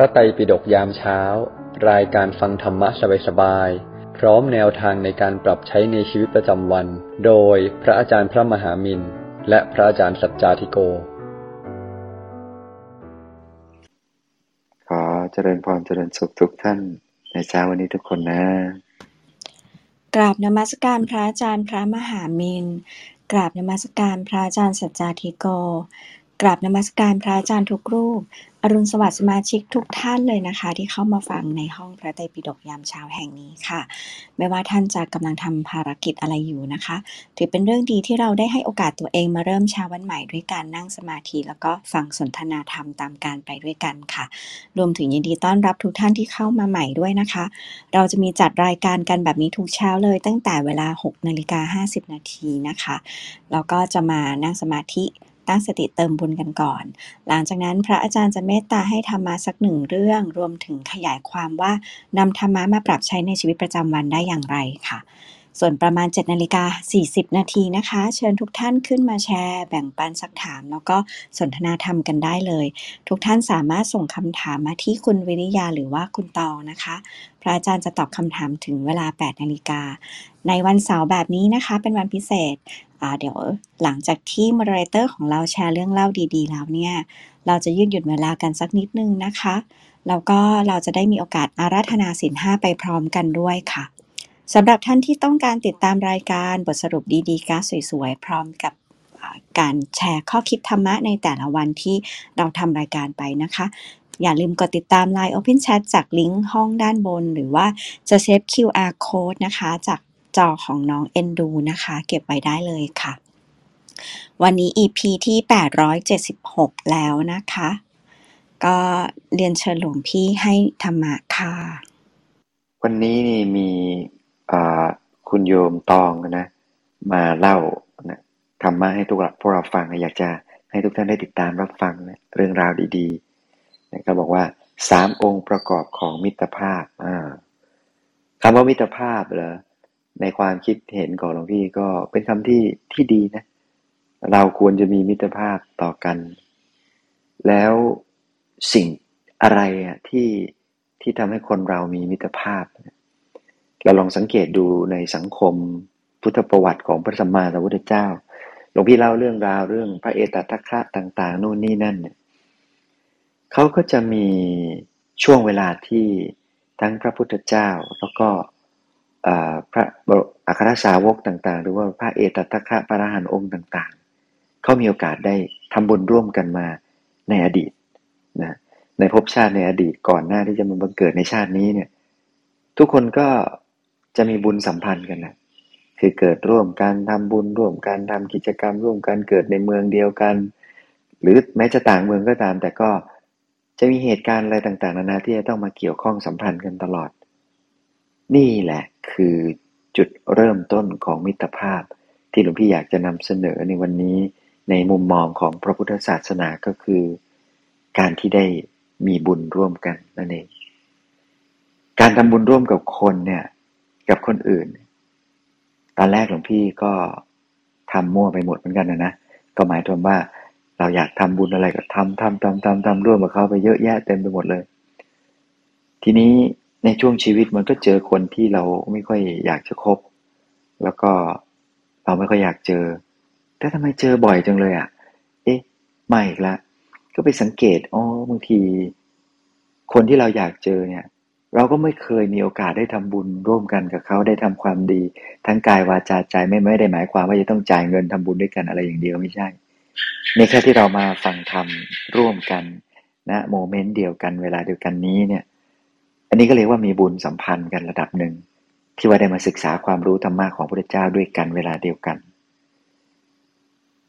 ระไตรปิฎกยามเช้า รายการฟังธรรมะสบายๆ พร้อมแนวทางในการปรับใช้ในชีวิตประจำวัน โดยพระอาจารย์พระมหามินและพระอาจารย์สัจจาธิโก ขอเจริญพรเจริญสุขทุกท่านในเช้าวันนี้ทุกคนนะ กราบนมัสการพระอาจารย์พระมหามินกราบนมัสการพระอาจารย์สัจจาธิโก กราบนมัสการพระอาจารย์ทุกรูป อรุณสวัสดิ์สมาชิกทุกท่านเลยนะคะ ที่เข้ามาฟังในห้องพระไตรปิฎกยามเช้าแห่งนี้ค่ะ ไม่ว่าท่านจะกำลังทำภารกิจอะไรอยู่นะคะ ถือเป็นเรื่องดีที่เราได้ให้โอกาสตัวเองมาเริ่มเช้าวันใหม่ด้วยการนั่งสมาธิ แล้วก็ฟังสนทนาธรรมตามการไปด้วยกันค่ะ รวมถึงยินดีต้อนรับทุกท่านที่เข้ามาใหม่ด้วยนะคะ เราจะมีจัดรายการกันแบบนี้ทุกเช้าเลย ตั้งแต่เวลา6นาฬิกา50นาทีนะคะแล้วก็จะมานั่งสมาธิ ตั้งสติเติมบุญกันก่อน หลังจากนั้นพระอาจารย์จะเมตตาให้ธรรมะสักหนึ่งเรื่อง รวมถึงขยายความว่านำธรรมะมาปรับใช้ในชีวิตประจำวันได้อย่างไรค่ะ ส่วนประมาณ 7นาฬิกา40 นาทีนะคะ เชิญทุกท่านขึ้นมาแชร์ แบ่งปันสักถาม แล้วก็สนทนาธรรมกันได้เลย ทุกท่านสามารถส่งคำถามมาที่คุณวิริยาหรือว่าคุณตองนะคะ พระอาจารย์จะตอบคำถามถึงเวลา 8 นาฬิกา ในวันเสาร์แบบนี้นะคะ เป็นวันพิเศษเดี๋ยวหลังจากที่มอดเรเตอร์ของเราแชร์เรื่องเล่าดีๆ แล้วเนี่ยเราจะยืดหยุ่นเวลากันสักนิดนึงนะคะแล้วก็เราจะได้มีโอกาสอาราธนาสินห้าไปพร้อมกันด้วยค่ะ สำหรับท่านที่ต้องการติดตามรายการบทสรุปดีๆการสวยๆ พร้อมกับการแชร์ข้อคิดธรรมะในแต่ละวันที่เราทำรายการไปนะคะ อย่าลืมกดติดตาม Line Open Chat จากลิงก์ห้องด้านบน หรือว่าจะเซฟ QR Code นะคะ จากจอของน้องเอนดูนะคะ เก็บไว้ได้เลยค่ะ วันนี้ EP ที่ 876 แล้วนะคะ ก็เรียนเชิญหลวงพี่ให้ธรรมะค่ะ วันนี้นี่มี คุณโยมตองนะ มาเล่านะธรรมะให้ทุกพวกเราฟังนะอยากจะให้ทุกท่านได้ติดตามรับฟังนะเรื่องราวดีๆนะก็บอกว่าสามองค์ประกอบของมิตรภาพอ่าคำว่ามิตรภาพเหรอในความคิดเห็นของหลวงพี่ก็เป็นคำที่ที่ดีนะ เราควรจะมีมิตรภาพต่อกัน แล้วสิ่งอะไรอะที่ที่ทำให้คนเรามีมิตรภาพ เราลองสังเกตดูในสังคมพุทธประวัติของพระสัมมาสัมพุทธเจ้า หลวงพี่เล่าเรื่องราวเรื่องพระเอตทัคคะต่าง ๆ นู่นนี่นั่นเนี่ยเขาก็จะมีช่วงเวลาที่ทั้งพระพุทธเจ้าแล้วก็พระอัครสาวกต่างๆ หรือว่าพระเอตทัคคะพระอรหันต์องค์ต่างๆ เขามีโอกาสได้ทำบุญร่วมกันมาในอดีตนะในภพชาติในอดีตก่อนหน้าที่จะมาบังเกิดในชาตินี้เนี่ยทุกคนก็ จะมีบุญสัมพันธ์กันนะคือเกิดร่วมกันทำบุญร่วมกันทำกิจกรรม ร่วมกันเกิดในเมืองเดียวกัน หรือแม้จะต่างเมืองก็ตาม แต่ก็จะมีเหตุการณ์อะไรต่างๆนานาที่จะต้องมาเกี่ยวข้องสัมพันธ์กันตลอด นี่แหละคือจุดเริ่มต้นของมิตรภาพ ที่หลวงพี่อยากจะนำเสนอในวันนี้ในมุมมองของพระพุทธศาสนาก็คือ การที่ได้มีบุญร่วมกันนั่นเองการทำบุญร่วมกับคนเนี่ย กับคนอื่น ตอนแรกหลวงพี่ก็ทำมั่วไปหมดเหมือนกันนะนะก็หมายถึงว่าเราอยากทำบุญอะไรก็ทำทำทำทำทำร่วมกับเขาไปเยอะแยะเต็มไปหมดเลย ทีนี้ในช่วงชีวิตมันก็เจอคนที่เราไม่ค่อยอยากจะคบ แล้วก็เราไม่ค่อยอยากเจอ แต่ทำไมเจอบ่อยจังเลยอะ เอ๊ะไม่อีกละ ก็ไปสังเกต อ๋อ บางที คนที่เราอยากเจอเนี่ย เราก็ไม่เคยมีโอกาสได้ทำบุญร่วมกันกับเขาได้ทำความดี ทั้งกายวาจาใจไม่ไม่ได้หมายความว่าจะต้องจ่ายเงินทำบุญด้วยกันอะไรอย่างเดียวไม่ใช่ในแค่ที่เรามาฟังธรรมร่วมกันนะโมเมนต์เดียวกันเวลาเดียวกันนี้เนี่ย อันนี้ก็เรียกว่ามีบุญสัมพันธ์กันระดับหนึ่งที่ว่าได้มาศึกษาความรู้ธรรมะของพระพุทธเจ้าด้วยกันเวลาเดียวกัน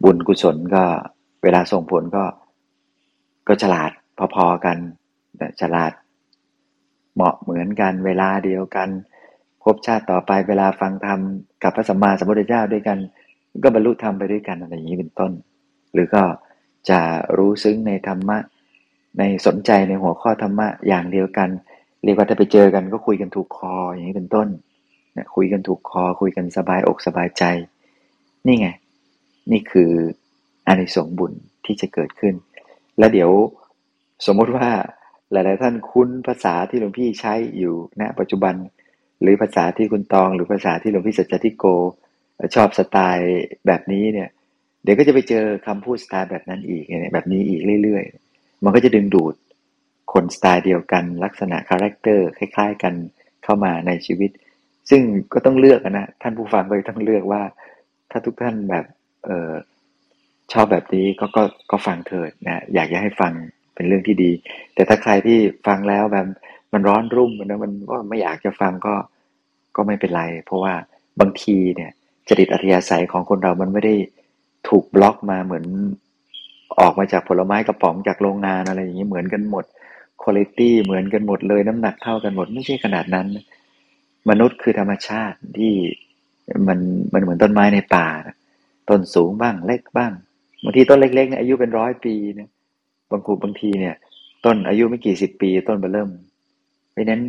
บุญกุศลก็เวลาส่งผลก็ ก็ฉลาดพอๆกันฉลาด เหมาะเหมือนกันเวลาเดียวกันภพชาติต่อไปเวลาฟังธรรมกับพระสัมมาสัมพุทธเจ้าด้วยกัน ก็บรรลุธรรมไปด้วยกันอะไรอย่างนี้เป็นต้น หรือก็จะรู้ซึ้งในธรรมะ ในสนใจในหัวข้อธรรมะอย่างเดียวกัน เรียกว่าถ้าไปเจอกันก็คุยกันถูกคออย่างนี้เป็นต้นนะคุยกันถูกคอคุยกันสบายอกสบายใจ นี่ไง นี่คืออานิสงส์บุญที่จะเกิดขึ้น แล้วเดี๋ยวสมมติว่า หลาย ๆ ท่านคุ้นภาษาที่หลวงพี่ใช้อยู่ณปัจจุบัน หรือภาษาที่คุณตอง หรือภาษาที่หลวงพี่สัจจทิโก ชอบสไตล์แบบนี้เนี่ย เดี๋ยวก็จะไปเจอคำพูดสไตล์แบบนั้นอีกเนี่ยแบบนี้อีกเรื่อย ๆ มันก็จะดึงดูดคนสไตล์เดียวกัน ลักษณะ character คล้าย ๆ กันเข้ามาในชีวิต ซึ่งก็ต้องเลือกนะท่านผู้ฟังก็ต้องเลือกว่า ถ้าทุกท่านแบบเออชอบแบบนี้ก็ก็ก็ฟังเถิดนะอยากจะให้ฟัง เป็นเรื่องที่ดี แต่ถ้าใครที่ฟังแล้วแบบมันร้อนรุ่มนะมันก็ไม่อยากจะฟังก็ก็ไม่เป็นไร เพราะว่าบางทีเนี่ยจริตอัธยาศัยของคนเรามันไม่ได้ถูกบล็อกมาเหมือนออกมาจากผลไม้กระป๋องจากโรงงานอะไรอย่างนี้เหมือนกันหมดคุณภาพเหมือนกันหมดเลยน้ำหนักเท่ากันหมดไม่ใช่ขนาดนั้น มนุษย์คือธรรมชาติที่มันมันเหมือนต้นไม้ในป่าต้นสูงบ้างเล็กบ้างบางทีต้นเล็กๆเนี่ยอายุเป็นร้อยปีนะ บางครูบางทีเนี่ย ต้นอายุไม่กี่สิบปี ต้นเริ่ม เพราะนั้น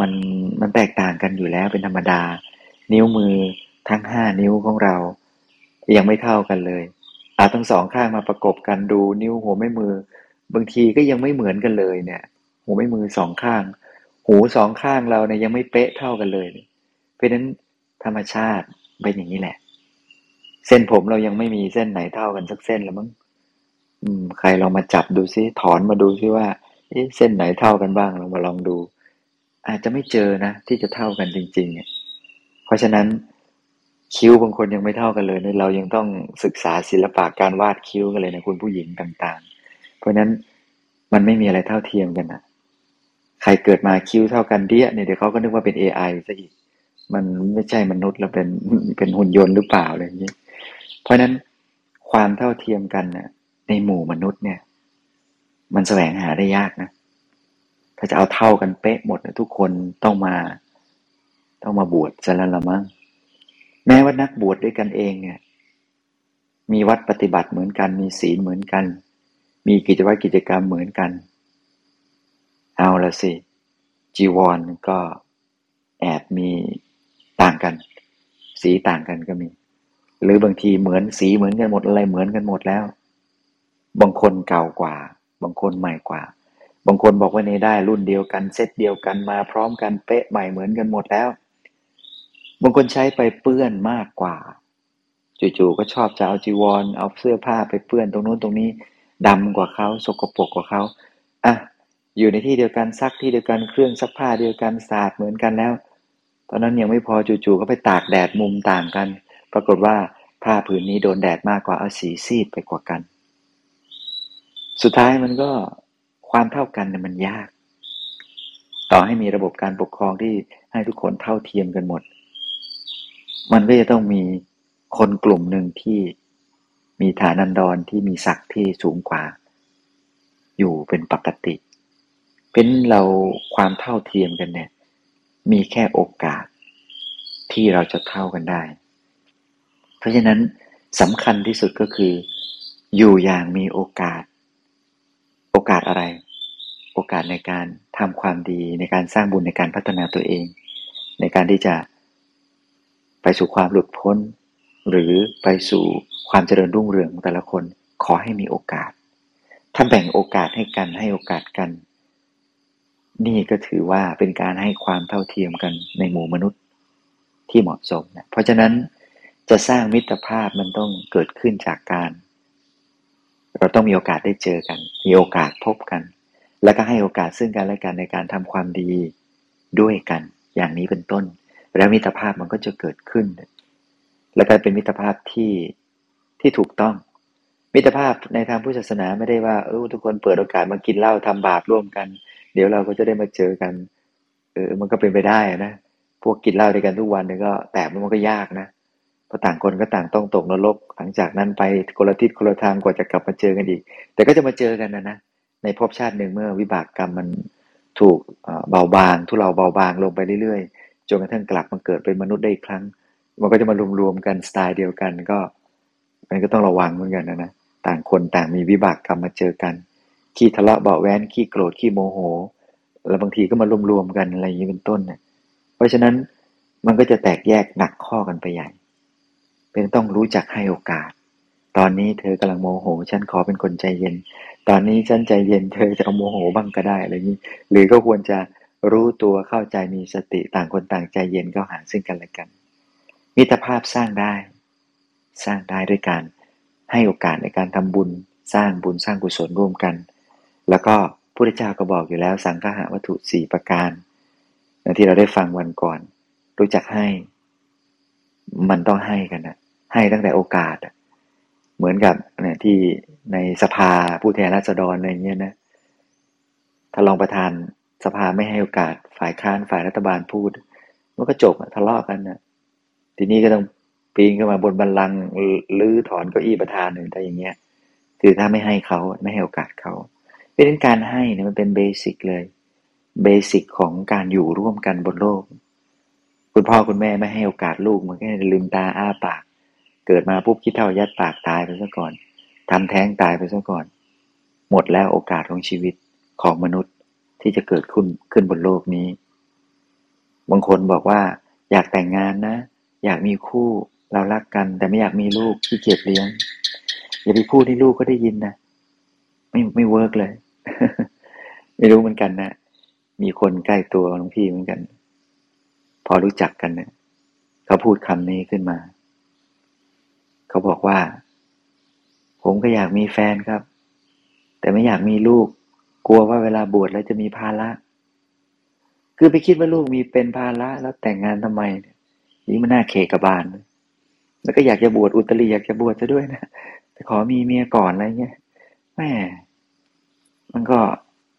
มันมันแตกต่างกันอยู่แล้วเป็นธรรมดา นิ้วมือทั้งห้านิ้วของเรา ยังไม่เท่ากันเลยอาทั้งสองข้างมาประกบกันดูนิ้วหัวแม่มือ บางทีก็ยังไม่เหมือนกันเลยเนี่ยหูไม่มือสองข้าง หูสองข้างเราเนี่ยยังไม่เป๊ะเท่ากันเลย เพราะฉะนั้นธรรมชาติเป็นอย่างนี้แหละ เส้นผมเรายังไม่มีเส้นไหนเท่ากันสักเส้นแล้วมั้ง อืม ใครลองมาจับดูซิถอนมาดูซิว่าเส้นไหนเท่ากันบ้างลองมาลองดู อาจจะไม่เจอนะ ที่จะเท่ากันจริง ๆเพราะฉะนั้นคิ้วบางคนยังไม่เท่ากันเลยเรายังต้องศึกษาศิลปะการวาดคิ้วกันเลยนะคุณผู้หญิงต่างๆ เพราะนั้นมันไม่มีอะไรเท่าเทียมกันนะใครเกิดมาคิ้วเท่ากันเดียเนี่ยเดี๋ยวเขาก็นึกว่าเป็น AI ซะอีก มันไม่ใช่มนุษย์แล้วเป็นเป็นหุ่นยนต์หรือเปล่าอะไรอย่างนี้ เพราะนั้นความเท่าเทียมกันเนี่ย ในหมู่มนุษย์เนี่ย มันแสวงหาได้ยากนะ ถ้าจะเอาเท่ากันเป๊ะหมดทุกคนต้องมา ต้องมาบวชซะแล้วละมั้งแม้ว่านักบวชด้วยกันเองเนี่ย มีวัดปฏิบัติเหมือนกัน มีศีลเหมือนกัน มีกิจวัตรกิจกรรมเหมือนกัน เอาละสิ จีวรก็แอบมีต่างกัน สีต่างกันก็มี หรือบางทีเหมือนสีเหมือนกันหมดอะไรเหมือนกันหมดแล้ว บางคนเก่ากว่า บางคนใหม่กว่า บางคนบอกว่าในได้รุ่นเดียวกันเซตเดียวกันมาพร้อมกันเป๊ะใหม่เหมือนกันหมดแล้ว บางคนใช้ไปเปื้อนมากกว่า จู่ๆก็ชอบจะเอาจีวร เอาเสื้อผ้าไปเปื้อนตรงนู้นตรงนี้ดำกว่าเขาสกปรกกว่าเขาอะอยู่ในที่เดียวกันซักที่เดียวกันเครื่องซักผ้าเดียวกันสะอาดเหมือนกันแล้ว ตอนนั้นยังไม่พอจู่ๆก็ไปตากแดดมุมต่างกัน ปรากฏว่าผ้าผืนนี้โดนแดดมากกว่าเอาสีซีดไปกว่ากัน สุดท้ายมันก็ความเท่ากันเนี่ยมันยาก ต่อให้มีระบบการปกครองที่ให้ทุกคนเท่าเทียมกันหมด มันก็จะต้องมีคนกลุ่มหนึ่งที่มีฐานันดรที่มีศักดิ์ที่สูงกว่า อยู่เป็นปกติ เป็นเราความเท่าเทียมกันเนี่ย มีแค่โอกาสที่เราจะเท่ากันได้ เพราะฉะนั้นสำคัญที่สุดก็คือ อยู่อย่างมีโอกาส อกาสอะไร โอกาสในการทำความดีในการสร้างบุญในการพัฒนาตัวเอง ในการที่จะไปสู่ความหลุดพ้น หรือไปสู่ความเจริญรุ่งเรืองของแต่ละคนขอให้มีโอกาส ถ้าแบ่งโอกาสให้กันให้โอกาสกัน นี่ก็ถือว่าเป็นการให้ความเท่าเทียมกันในหมู่มนุษย์ที่เหมาะสมนะเพราะฉะนั้นจะสร้างมิตรภาพมันต้องเกิดขึ้นจากการ เราต้องมีโอกาสได้เจอกัน มีโอกาสพบกัน แล้วก็ให้โอกาสซึ่งกันและกันในการทำความดีด้วยกัน อย่างนี้เป็นต้น แล้วมิตรภาพมันก็จะเกิดขึ้น และกลายเป็นมิตรภาพที่ที่ถูกต้อง มิตรภาพในทางพุทธศาสนาไม่ได้ว่าเออทุกคนเปิดโอกาสมากินเหล้าทำบาปร่วมกัน เดี๋ยวเราก็จะได้มาเจอกัน เออมันก็เป็นไปได้นะพวกกินเหล้าด้วยกันทุกวันนี่ก็แต่มันก็ยากนะเพราะต่างคนก็ต่างต้องตกนรก หลังจากนั้นไปคนละทิศคนละทางกว่าจะกลับมาเจอกันอีก แต่ก็จะมาเจอกันนะนะ ในภพชาติหนึ่งเมื่อวิบากกรรมมันถูกเบาบาง ทุเลาเบาบางลงไปเรื่อยๆ จนกระทั่งกลับมาเกิดเป็นมนุษย์ได้อีกครั้ง มันก็จะมารวมๆกันสไตล์เดียวกันก็ มันก็ต้องระวังเหมือนกันนะนะ ต่างคนต่างมีวิบากกรรมมาเจอกัน ขี้ทะเลาะเบาแว้นขี้โกรธขี้โมโห แล้วบางทีก็มารวมๆกันอะไรอย่างนี้เป็นต้นเนี่ยเพราะฉะนั้นมันก็จะแตกแยกหนักข้อกันไปใหญ่ เป็นต้องรู้จักให้โอกาส ตอนนี้เธอกำลังโมโห ฉันขอเป็นคนใจเย็น ตอนนี้ฉันใจเย็น เธอจะเอาโมโหบ้างก็ได้อะไรนี้ หรือก็ควรจะรู้ตัวเข้าใจมีสติต่างคนต่างใจเย็นก็หาซึ่งกันและกัน มิตรภาพสร้างได้ สร้างได้ด้วยการให้โอกาสในการทำบุญ สร้างบุญสร้างกุศลร่วมกัน แล้วก็พุทธเจ้าก็บอกอยู่แล้วสังฆะวัตถุสี่ประการที่เราได้ฟังวันก่อน รู้จักให้ มันต้องให้กันนะให้ตั้งแต่โอกาสเหมือนกับเนี่ยที่ในสภาผู้แทนราษฎรอะไรเงี้ยนะถ้าลองประธานสภาไม่ให้โอกาสฝ่ายค้านฝ่ายรัฐบาลพูดมันก็จบทะเลาะกันนะทีนี้ก็ต้องปีนขึ้นมาบนบันลังลื้อถอนเก้าอี้ประธานหนึ่งแต่อย่างเงี้ยคือถ้าไม่ให้เขาไม่ให้โอกาสเขาเป็นการให้เนี่ยมันเป็นเบสิกเลยเบสิกของการอยู่ร่วมกันบนโลก คุณพ่อคุณแม่ไม่ให้โอกาสลูกมันก็ลืมตาอ้าปาก เกิดมาปุ๊บคิดเท่ายัดปากตายไปซะก่อนทำแท้งตายไปซะก่อน หมดแล้วโอกาสของชีวิตของมนุษย์ที่จะเกิดขึ้นขึ้นบนโลกนี้ บางคนบอกว่าอยากแต่งงานนะ อยากมีคู่เรารักกัน แต่ไม่อยากมีลูกที่เกียจเลี้ยง อย่าไปพูดให้ลูกก็ได้ยินนะไม่ไม่เวิร์กเลย ไม่รู้เหมือนกันนะมีคนใกล้ตัวหลวงพี่เหมือนกัน พอรู้จักกันเนี่ยเขาพูดคำนี้ขึ้นมา เขาบอกว่า ผมก็อยากมีแฟนครับ แต่ไม่อยากมีลูก กลัวว่าเวลาบวชแล้วจะมีภาระ คือไปคิดว่าลูกมีเป็นภาระแล้วแต่งงานทำไมนี่มันน่าเคกบาลแล้วก็อยากจะบวชอุตริอยากจะบวชจะด้วยนะแต่ขอมีเมียก่อนอะไรเงี้ยแม่มันก็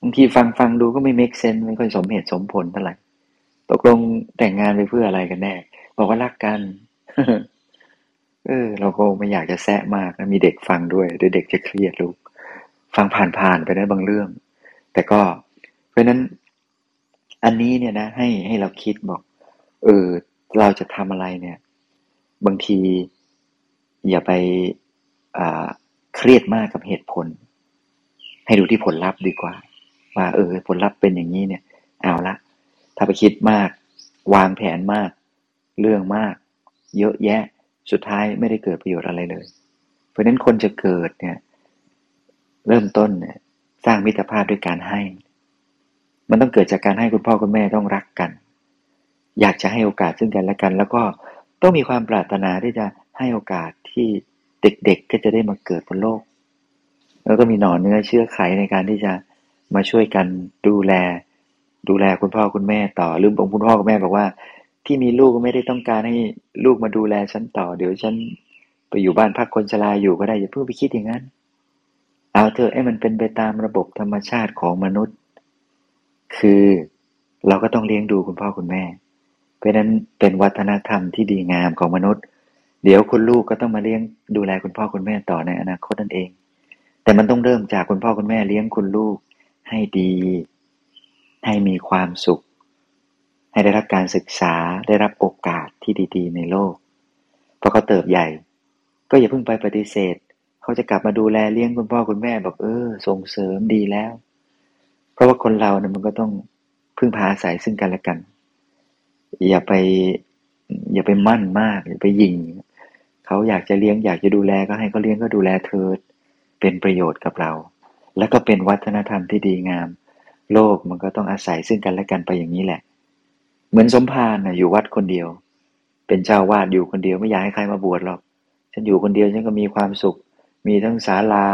บางทีฟังฟังดูก็ไม่ make sense ไม่ค่อยสมเหตุสมผลเท่าไหร่ ตกลงแต่งงานไปเพื่ออะไรกันแน่ บอกว่ารักกัน เออ เราก็ไม่อยากจะแซะมากนะมีเด็กฟังด้วยเดี๋ยวเด็กจะเครียดลูก ฟังผ่านๆไปได้บางเรื่อง แต่ก็ เพราะนั้นอันนี้เนี่ยนะ ให้ให้เราคิดบอก เออ เราจะทำอะไรเนี่ย บางทีอย่าไปเครียดมากกับเหตุผล ให้ดูที่ผลลัพธ์ดีกว่า ว่า เออ ผลลัพธ์เป็นอย่างนี้เนี่ย เอาละ ถ้าไปคิดมาก วางแผนมาก เรื่องมาก เยอะแยะสุดท้ายไม่ได้เกิดประโยชน์อะไรเลย เพราะฉะนั้นคนจะเกิดเนี่ย เริ่มต้นเนี่ยสร้างมิตรภาพด้วยการให้ มันต้องเกิดจากการให้คุณพ่อคุณแม่ต้องรักกัน อยากจะให้โอกาสซึ่งกันและกัน แล้วก็ต้องมีความปรารถนาที่จะให้โอกาสที่เด็กๆก็จะได้มาเกิดบนโลก แล้วก็มีหน่อเนื้อเชื่อไขในการที่จะมาช่วยกันดูแล ดูแลคุณพ่อคุณแม่ต่อลืมองคุณพ่อคุณแม่บอกว่า ที่มีลูกไม่ได้ต้องการให้ลูกมาดูแลฉันต่อ เดี๋ยวฉันไปอยู่บ้านพักคนชราอยู่ก็ได้อย่าเพิ่งไปคิดอย่างนั้น เอาเถอะให้มันเป็นไปตามระบบธรรมชาติของมนุษย์ คือเราก็ต้องเลี้ยงดูคุณพ่อคุณแม่ เพราะนั้นเป็นวัฒนธรรมที่ดีงามของมนุษย์ เดี๋ยวคุณลูกก็ต้องมาเลี้ยงดูแลคุณพ่อคุณแม่ต่อในอนาคตนั่นเอง แต่มันต้องเริ่มจากคุณพ่อคุณแม่เลี้ยงคุณลูกให้ดี ให้มีความสุข ให้ได้รับการศึกษาได้รับโอกาสที่ดีๆ ในโลก พอเขาเติบใหญ่ ก็อย่าเพิ่งไปปฏิเสธ เขาจะกลับมาดูแลเลี้ยงคุณพ่อคุณแม่บอกเออ ส่งเสริมดีแล้ว เพราะว่าคนเราเนี่ยมันก็ต้องพึ่งพาอาศัยซึ่งกันและกัน อย่าไปอย่าไปมั่นมาก อย่าไปยิง เขาอยากจะเลี้ยงอยากจะดูแลก็ให้เขาเลี้ยงก็ดูแลเธอเป็นประโยชน์กับเรา แล้วก็เป็นวัฒนธรรมที่ดีงาม โลกมันก็ต้องอาศัยซึ่งกันและกันไปอย่างนี้แหละ เหมือนสมภารนะอยู่วัดคนเดียว เป็นเจ้าวาดอยู่คนเดียวไม่อยากให้ใครมาบวชหรอก ฉันอยู่คนเดียวฉันก็มีความสุข มีทั้งศาลา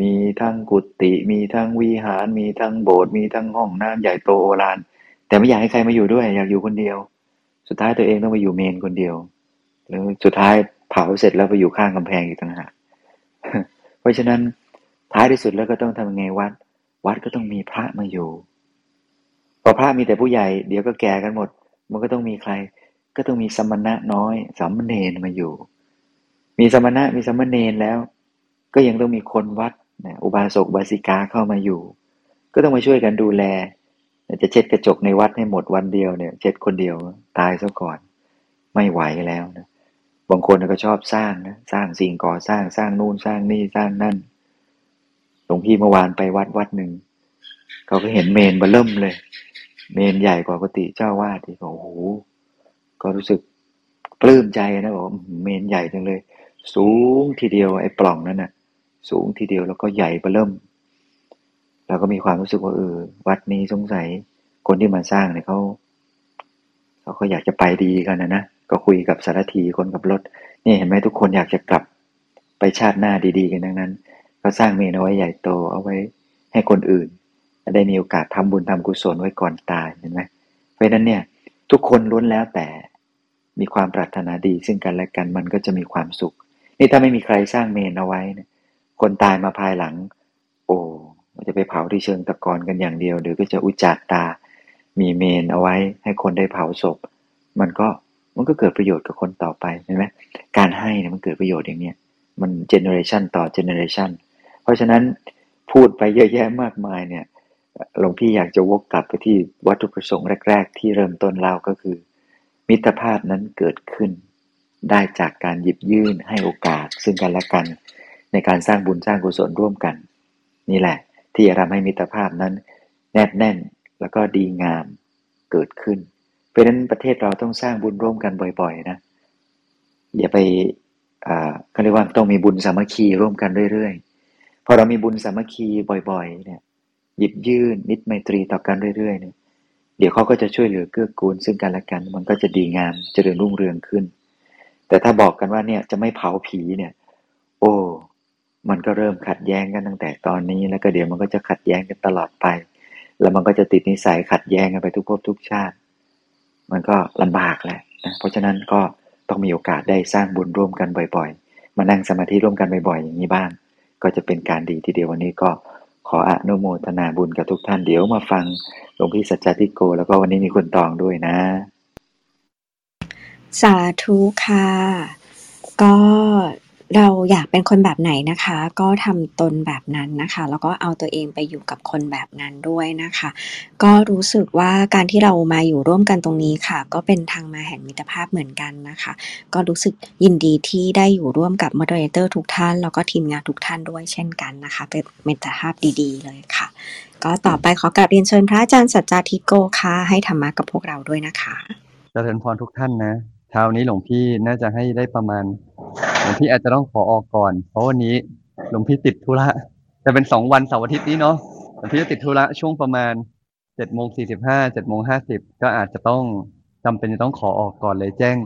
มีทั้งกุฏิมีทั้งวิหาร มีทั้งโบสถ์มีทั้งห้องน้ำใหญ่โตโอฬารแต่ไม่อยากให้ใครมาอยู่ด้วย อยากอยู่คนเดียว สุดท้ายตัวเองต้องไปอยู่เมนคนเดียวแล้วสุดท้ายเผาเสร็จแล้วไปอยู่ข้างกำแพงอีกต่างหากเพราะฉะนั้นท้ายที่สุดแล้วก็ต้องทำไงวัด วัดก็ต้องมีพระมาอยู่ พอพระมีแต่ผู้ใหญ่ เดี๋ยวก็แก่กันหมด มันก็ต้องมีใคร ก็ต้องมีสมณะน้อยสามเณรมาอยู่ มีสมณะมีสมณเณรแล้ว ก็ยังต้องมีคนวัดนะอุบาสกบาสิกาเข้ามาอยู่ ก็ต้องมาช่วยกันดูแล จะเช็ดกระจกในวัดให้หมดวันเดียวเนี่ย เช็ดคนเดียวตายซะก่อน ไม่ไหวแล้วนะบางคนก็ชอบสร้างนะสร้างสิ่งก่อสร้างสร้างนู่นสร้างนี่สร้างนั่น หลวงพี่เมื่อวานไปวัดวัดหนึ่งเขาก็เห็นเมนเบลิ่มเลย เมนใหญ่กว่าปกติเจ้าวาดที่โอ้โหก็รู้สึกปลื้มใจนะบอกเมนใหญ่จังเลย สูงทีเดียวไอ้ปล่องนั้นน่ะ สูงทีเดียวแล้วก็ใหญ่เบลิ่มเราก็มีความรู้สึกว่าเออวัดนี้สงสัย คนที่มาสร้างเนี่ยเขาเขาก็อยากจะไปดีกันนะนะก็คุยกับสารถีคนกับรถ นี่เห็นไหมทุกคนอยากจะกลับไปชาติหน้าดีๆกันทั้งนั้น ก็สร้างเมนเอาไว้ใหญ่โตเอาไว้ให้คนอื่น ได้มีโอกาสทำบุญทำกุศลไว้ก่อนตายเห็นไหมเพราะนั้นเนี่ยทุกคนล้วนแล้วแต่มีความปรารถนาดีซึ่งกันและกันมันก็จะมีความสุข นี่ถ้าไม่มีใครสร้างเมนเอาไว้คนตายมาภายหลัง โอ้จะไปเผาที่เชิงตะกอนกันอย่างเดียว หรือก็จะอุจาดตา มีเมรุเอาไว้ให้คนได้เผาศพ มันก็มันก็เกิดประโยชน์กับคนต่อไปเห็นไหมการให้เนี่ยมันเกิดประโยชน์อย่างเนี้ยมัน generation ต่อ generation เพราะฉะนั้นพูดไปเยอะแยะมากมายเนี่ยหลวงพี่อยากจะวกกลับไปที่วัตถุประสงค์แรก ๆ ที่เริ่มต้นเล่าก็คือ มิตรภาพนั้นเกิดขึ้น ได้จากการหยิบยื่นให้โอกาส ซึ่งกันและกัน ในการสร้างบุญสร้างกุศลร่วมกัน นี่แหละ ที่จะทำให้มิตรภาพนั้น แนบแน่นแล้วก็ดีงามเกิดขึ้น เพราะฉะนั้นประเทศเราต้องสร้างบุญร่วมกันบ่อย ๆ นะอย่าไปเขาเรียกว่าต้องมีบุญสามัคคีร่วมกันเรื่อยๆ พอเรามีบุญสามัคคีบ่อยๆ เนี่ย หยิบยื่นมิตรไมตรีต่อกันเรื่อยๆเนี่ยเดี๋ยวเขาก็จะช่วยเหลือเกื้อกูลซึ่งกันและกัน มันก็จะดีงามเจริญรุ่งเรืองขึ้น แต่ถ้าบอกกันว่าเนี่ยจะไม่เผาผีเนี่ย โอ้มันก็เริ่มขัดแย้งกันตั้งแต่ตอนนี้แล้วก็เดี๋ยวมันก็จะขัดแย้งกันตลอดไป แล้วมันก็จะติดนิสัยขัดแย้งกันไปทุกภพทุกชาติ มันก็ลำบากแหละนะเพราะฉะนั้นก็ต้องมีโอกาสได้สร้างบุญร่วมกันบ่อย ๆ มานั่งสมาธิร่วมกันบ่อยๆ อย่างนี้บ้าง ก็จะเป็นการดีทีเดียววันนี้ก็ขออนุโมทนาบุญกับทุกท่านเดี๋ยวมาฟังหลวงพี่สัจจติโก แล้วก็วันนี้มีคุณตองด้วยนะ สาธุค่ะ ก็ เราอยากเป็นคนแบบไหนนะคะ ก็ทำตนแบบนั้นนะคะ แล้วก็เอาตัวเองไปอยู่กับคนแบบนั้นด้วยนะคะ ก็รู้สึกว่าการที่เรามาอยู่ร่วมกันตรงนี้ค่ะ ก็เป็นทางมาแห่งมิตรภาพเหมือนกันนะคะ ก็รู้สึกยินดีที่ได้อยู่ร่วมกับมอดเรเตอร์ทุกท่าน แล้วก็ทีมงานทุกท่านด้วยเช่นกันนะคะ เป็นมิตรภาพดีๆ เลยค่ะ ก็ต่อไปขอกราบเรียนเชิญพระอาจารย์สัจจาธิโกค่ะให้ธรรมะกับพวกเราด้วยนะคะเจริญพรทุกท่านนะ เช้านี้หลวงพี่น่าจะให้ได้ประมาณหลวงพี่อาจจะต้องขอออกก่อน เพราะวันนี้หลวงพี่ติดธุระจะเป็นสองวันเสาร์อาทิตย์นี้เนาะหลวงพี่จะติดธุระช่วงประมาณเจ็ดโมงสี่สิบห้าเจ็ดโมงห้าสิบก็อาจจะต้องจำเป็นจะต้องขอออกก่อนเลยแจ้ง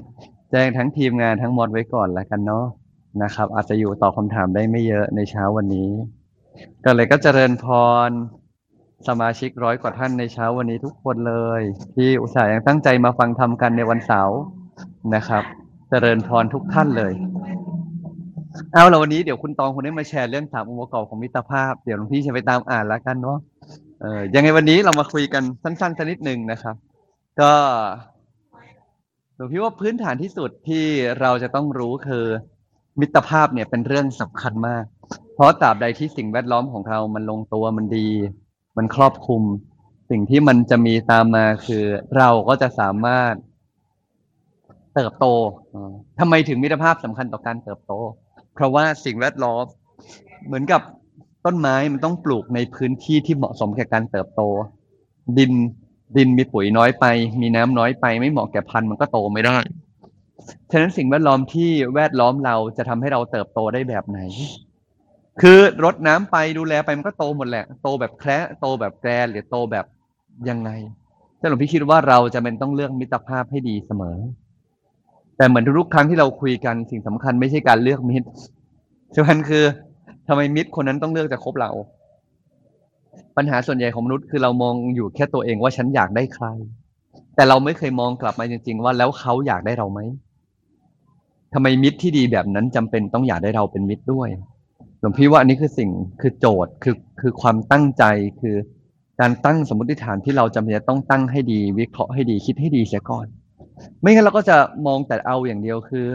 แจ้งทั้งทีมงานทั้งมอดไว้ก่อนแล้วกันเนาะนะครับ อาจจะอยู่ตอบคำถามได้ไม่เยอะในเช้าวันนี้ ก็เลยก็เจริญพรสมาชิกร้อยกว่าท่านในเช้าวันนี้ทุกคนเลย ที่อุตส่าห์ยังตั้งใจมาฟังธรรมกันในวันเสาร์ นะครับเจริญพรทุกท่านเลย เอาละวันนี้เดี๋ยวคุณตองคนนี้มาแชร์เรื่องสามองค์ประกอบของมิตรภาพ เดี๋ยวหลวงพี่จะไปตามอ่านแล้วกันเนาะเออยังไงวันนี้เรามาคุยกันสั้นๆสักนิดหนึ่งนะครับ ก็หลวงพี่ว่าพื้นฐานที่สุดที่เราจะต้องรู้คือมิตรภาพเนี่ยเป็นเรื่องสำคัญมาก เพราะตราบใดที่สิ่งแวดล้อมของเรามันลงตัวมันดี มันครอบคลุม สิ่งที่มันจะมีตามมาคือเราก็จะสามารถ เติบโตอ่าทำไมถึงมิตรภาพสำคัญต่อการเติบโต เพราะว่าสิ่งแวดล้อมเหมือนกับต้นไม้มันต้องปลูกในพื้นที่ที่เหมาะสมแก่การเติบโต ดินดินมีปุ๋ยน้อยไป มีน้ำน้อยไป ไม่เหมาะแก่พันธุ์มันก็โตไม่ได้ ฉะนั้นสิ่งแวดล้อมที่แวดล้อมเราจะทำให้เราเติบโตได้แบบไหน คือรดน้ำไปดูแลไปมันก็โตหมดแหละ โตแบบแคระโตแบบแกรหรือโตแบบยังไงแต่หลวงพี่คิดว่าเราจะเป็นต้องเลือกมิตรภาพให้ดีเสมอ แต่เหมือนทุกๆครั้งที่เราคุยกันสิ่งสำคัญไม่ใช่การเลือกมิตรสำคัญคือทำไมมิตรคนนั้นต้องเลือกจะคบเรา ปัญหาส่วนใหญ่ของมนุษย์คือเรามองอยู่แค่ตัวเองว่าฉันอยากได้ใคร แต่เราไม่เคยมองกลับมาจริง ๆ ว่าแล้วเขาอยากได้เราไหมทำไมมิตรที่ดีแบบนั้นจำเป็นต้องอยากได้เราเป็นมิตรด้วย หลวงพี่ว่าอันนี้คือสิ่งคือโจทย์คือคือความตั้งใจคือการตั้งสมมติฐานที่เราจำเป็นจะต้องตั้งให้ดี วิเคราะห์ให้ดีคิดให้ดีเสียก่อน ไม่งั้นเราก็จะมองแต่เอาอย่างเดียวคือ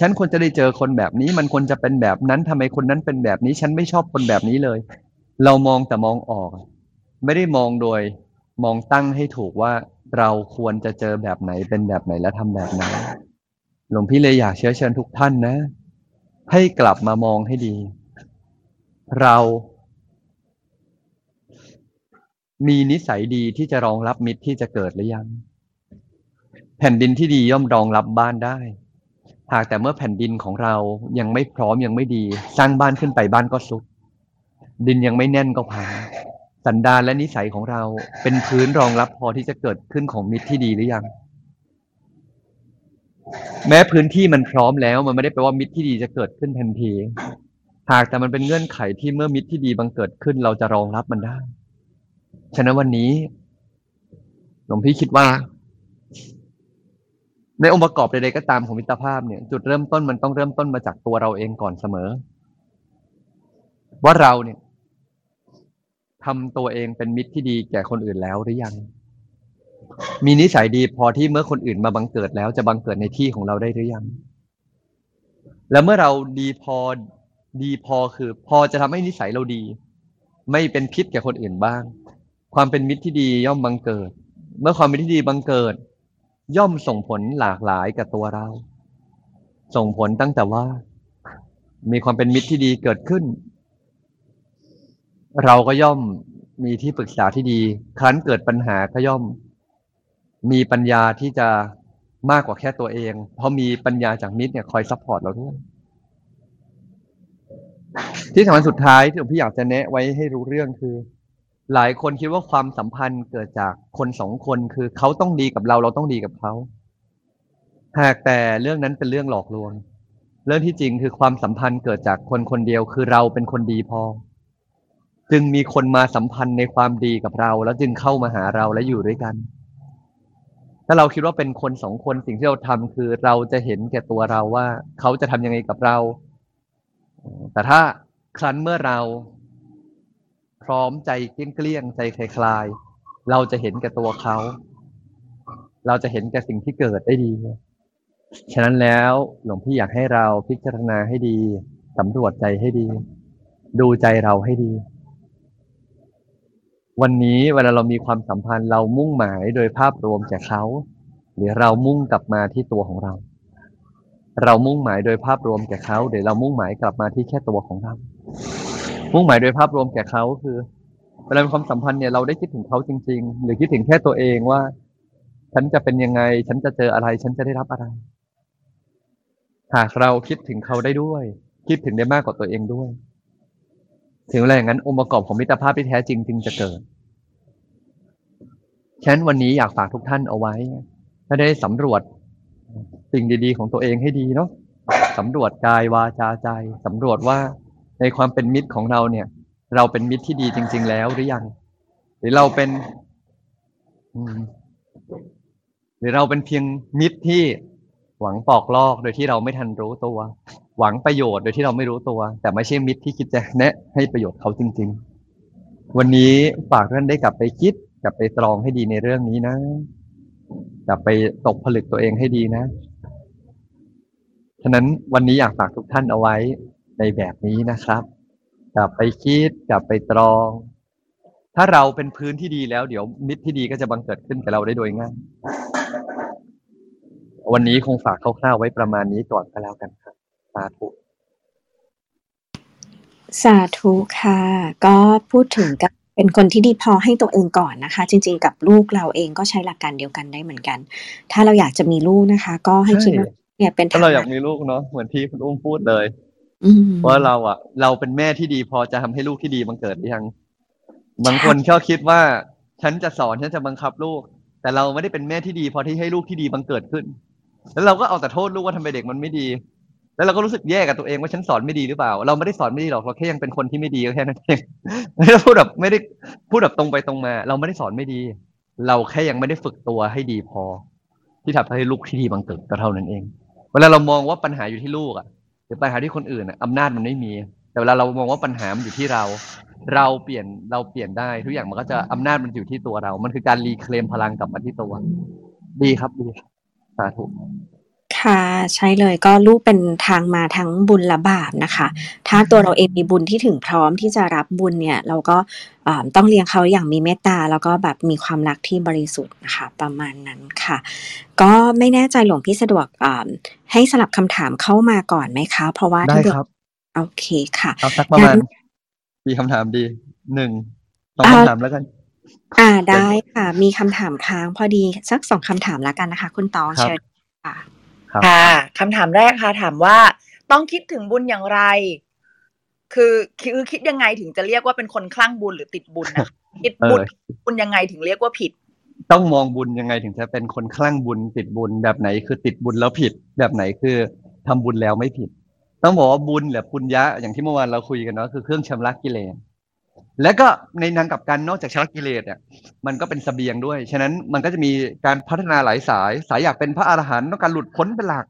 ฉันควรจะได้เจอคนแบบนี้ มันควรจะเป็นแบบนั้นทำไมคนนั้นเป็นแบบนี้ ฉันไม่ชอบคนแบบนี้เลย เรามองแต่มองออก ไม่ได้มองโดยมองตั้งให้ถูกว่าเราควรจะเจอแบบไหนเป็นแบบไหนและทำแบบไหนหลวงพี่เลยอยากเชื้อเชิญทุกท่านนะ ให้กลับมามองให้ดี เรา มีนิสัยดีที่จะรองรับมิตรที่จะเกิดหรือยัง แผ่นดินที่ดีย่อมรองรับบ้านได้ หากแต่เมื่อแผ่นดินของเรายังไม่พร้อมยังไม่ดี สร้างบ้านขึ้นไปบ้านก็สุด ดินยังไม่แน่นก็พังสันดานและนิสัยของเราเป็นพื้นรองรับพอที่จะเกิดขึ้นของมิตรที่ดีหรือยัง แม้พื้นที่มันพร้อมแล้ว มันไม่ได้แปลว่ามิตรที่ดีจะเกิดขึ้นทันที หากแต่มันเป็นเงื่อนไขที่เมื่อมิตรที่ดีบังเกิดขึ้นเราจะรองรับมันได้ ฉะนั้นวันนี้หลวงพี่คิดว่า ในองค์ประกอบใดๆก็ตามของมิตรภาพเนี่ย จุดเริ่มต้นมันต้องเริ่มต้นมาจากตัวเราเองก่อนเสมอ ว่าเราเนี่ยทำตัวเองเป็นมิตรที่ดีแก่คนอื่นแล้วหรือยัง มีนิสัยดีพอที่เมื่อคนอื่นมาบังเกิดแล้วจะบังเกิดในที่ของเราได้หรือยัง แล้วเมื่อเราดีพอดีพอคือ พอจะทำให้นิสัยเราดี ไม่เป็นพิษแก่คนอื่นบ้าง ความเป็นมิตรที่ดีย่อมบังเกิด เมื่อความเป็นมิตรที่ดีบังเกิด ย่อมส่งผลหลากหลายกับตัวเรา ส่งผลตั้งแต่ว่า มีความเป็นมิตรที่ดีเกิดขึ้น เราก็ย่อมมีที่ปรึกษาที่ดี ครั้นเกิดปัญหาก็ย่อม มีปัญญาที่จะมากกว่าแค่ตัวเอง เพราะมีปัญญาจากมิตรเนี่ยคอย support เราด้วย ที่สำคัญสุดท้ายที่หลวงพี่อยากจะแนะไว้ให้รู้เรื่องคือ หลายคนคิดว่าความสัมพันธ์เกิดจากคนสองคนคือเขาต้องดีกับเราเราต้องดีกับเขา หากแต่เรื่องนั้นเป็นเรื่องหลอกลวง เรื่องที่จริงคือความสัมพันธ์เกิดจากคนคนเดียวคือเราเป็นคนดีพอ จึงมีคนมาสัมพันธ์ในความดีกับเรา แล้วจึงเข้ามาหาเราและอยู่ด้วยกัน ถ้าเราคิดว่าเป็นคนสองคนสิ่งที่เราทำคือเราจะเห็นแก่ตัวเราว่า เขาจะทำยังไงกับเรา แต่ถ้าครั้นเมื่อเรา พร้อมใจเกลี้ยงใจคลายๆเราจะเห็นแก่ตัวเขา เราจะเห็นแก่สิ่งที่เกิดได้ดี ฉะนั้นแล้วหลวงพี่อยากให้เราพิจารณาให้ดีสำรวจใจให้ดี ดูใจเราให้ดี วันนี้เวลาเรามีความสัมพันธ์เรามุ่งหมายโดยภาพรวมแก่เขา หรือเรามุ่งกลับมาที่ตัวของเรา เรามุ่งหมายโดยภาพรวมแก่เขาหรือเรามุ่งหมายกลับมาที่แค่ตัวของเรา มุ่งหมายโดยภาพรวมแก่เขาคือเวลามีความสัมพันธ์เนี่ยเราได้คิดถึงเขาจริง ๆ หรือคิดถึงแค่ตัวเองว่า ฉันจะเป็นยังไง ฉันจะเจออะไร ฉันจะได้รับอะไร หากเราคิดถึงเขาได้ด้วย คิดถึงได้มากกว่าตัวเองด้วย ถึงเวลาอย่างนั้นองค์ประกอบของมิตรภาพที่แท้จริงจึงจะเกิดฉะนั้นวันนี้อยากฝากทุกท่านเอาไว้ให้ได้สำรวจสิ่งดี ๆ ของตัวเองให้ดีเนาะสำรวจกายวาจาใจสำรวจว่า ในความเป็นมิตรของเราเนี่ย เราเป็นมิตรที่ดีจริง ๆ แล้วหรือยัง หรือเราเป็นหรือเราเป็นเพียงมิตรที่หวังปอกลอกโดยที่เราไม่ทันรู้ตัว หวังประโยชน์โดยที่เราไม่รู้ตัว แต่ไม่ใช่มิตรที่คิดจะแนะให้ประโยชน์เขาจริง ๆ วันนี้ฝากท่านได้กลับไปคิด กลับไปตรองให้ดีในเรื่องนี้นะ กลับไปตกผลึกตัวเองให้ดีนะฉะนั้นวันนี้อยากฝากทุกท่านเอาไว้ ในแบบนี้นะครับ กลับไปคิดกลับไปตรอง ถ้าเราเป็นพื้นที่ดีแล้ว เดี๋ยวมิตรที่ดีก็จะบังเกิดขึ้นกับเราได้โดยง่ายวันนี้คงฝากคร่าวๆไว้ประมาณนี้ก่อนก็แล้วกันครับสาธุสาธุค่ะ ก็พูดถึงกับเป็นคนที่ดีพอให้ตัวเองก่อนนะคะ จริง ๆ กับลูกเราเองก็ใช้หลักการเดียวกันได้เหมือนกัน ถ้าเราอยากจะมีลูกนะคะ ก็ให้คิดว่าเนี่ยเป็นถ้าเราอยากมีลูกเนาะเหมือนที่คุณอุ้มพูดเลยอืม ว่าเราอะ เราเป็นแม่ที่ดีพอจะทำให้ลูกที่ดีบังเกิดหรือยัง บางคนชอบคิดว่า ฉันจะสอนฉันจะบังคับลูก แต่เราไม่ได้เป็นแม่ที่ดี พอที่ให้ลูกที่ดีบังเกิดขึ้น แล้วเราก็เอาแต่โทษลูกว่าทำไมเด็กมันไม่ดี แล้วเราก็รู้สึกแย่กับตัวเองว่าฉันสอนไม่ดีหรือเปล่า เราไม่ได้สอนไม่ดีหรอกเราแค่ยังเป็นคนที่ไม่ดีก็แค่นั้นเองไม่ได้พูดแบบไม่ได้พูดแบบตรงไปตรงมา เราไม่ได้สอนไม่ดี เราแค่ยังไม่ได้ฝึกตัวให้ดีพอ ที่ทำให้ลูกที่ดีบังเกิดก็เท่านั้นเอง เวลาเรามองว่าปัญหาอยู่ที่ลูกอะ รือปัญหาที่คนอื่นอำนาจมันไม่มี แต่เวลาเรามองว่าปัญหามันอยู่ที่เรา เราเปลี่ยนเราเปลี่ยนได้ ทุกอย่างมันก็จะอำนาจมันอยู่ที่ตัวเรา มันคือการรีเคลมพลังกลับมาที่ตัว ดีครับดีสาธุ ค่ะ ใช่เลย ก็ลูกเป็นทางมาทั้งบุญและบาปนะคะ ถ้าตัวเราเองมีบุญที่ถึงพร้อมที่จะรับบุญเนี่ย เราก็อ่าต้องเลี้ยงเขาอย่างมีเมตตา แล้วก็แบบมีความรักที่บริสุทธิ์นะคะ ประมาณนั้นค่ะ ก็ไม่แน่ใจหลวงพี่สะดวกอ่าให้สลับคำถามเข้ามาก่อนไหมคะ เพราะว่าได้ถ้าเกิดครับ โอเคค่ะ เอาสักประมาณงั้นมีคำถามดีหนึ่งสองอ่า คำถามแล้วกัน อ่าได้ค่ะ มีคำถามค้างพอดีสักสองคำถามแล้วกันนะคะ คุณตองครับ เชิญค่ะ ครับค่ะคำถามแรกค่ะ ถามว่าต้องคิดถึงบุญอย่างไร คือคือคิดยังไงถึงจะเรียกว่าเป็นคนคลั่งบุญหรือติดบุญนะคิดบุญเออบุญยังไงถึงเรียกว่าผิด ต้องมองบุญยังไงถึงจะเป็นคนคลั่งบุญติดบุญแบบไหนคือติดบุญแล้วผิด แบบไหนคือทำบุญแล้วไม่ผิด ต้องบอกว่าบุญหรือปุญญะอย่างที่เมื่อวานเราคุยกันเนาะคือเครื่องชำระกิเลส และก็ในทางกลับกันนอกจากชำระกิเลสเนี่ยมันก็เป็นเสบียงด้วย ฉะนั้นมันก็จะมีการพัฒนาหลายสาย สายอยากเป็นพระอรหันต์ต้องการหลุดพ้นเป็นหลัก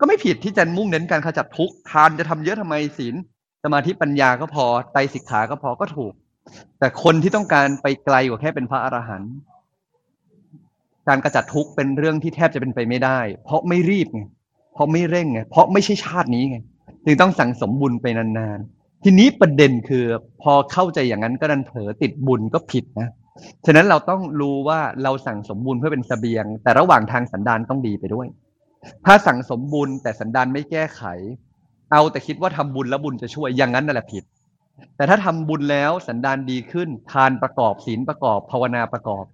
ก็ไม่ผิดที่จะมุ่งเน้นการขจัดทุกข์ทานจะทำเยอะทำไมศีลสมาธิปัญญาก็พอไตรสิกขาก็พอก็ถูก แต่คนที่ต้องการไปไกลกว่าแค่เป็นพระอรหันต์การกระจัดทุกข์เป็นเรื่องที่แทบจะเป็นไปไม่ได้ เพราะไม่รีบไงเพราะไม่เร่งไงเพราะไม่ใช่ชาตินี้ไงจึงต้องสั่งสมบุญไปนานๆ ทีนี้ประเด็นคือพอเข้าใจอย่างนั้นก็ดันเผลอติดบุญก็ผิดนะฉะนั้นเราต้องรู้ว่าเราสั่งสมบุญเพื่อเป็นสเสบียง แต่ระหว่างทางสันดานต้องดีไปด้วย ถ้าสั่งสมบุญแต่สันดานไม่แก้ไข เอาแต่คิดว่าทำบุญแล้วบุญจะช่วยอย่างนั้นนั่นแหละผิด แต่ถ้าทำบุญแล้วสันดานดีขึ้น ทานประกอบศีลประกอบภาวนาประกอบ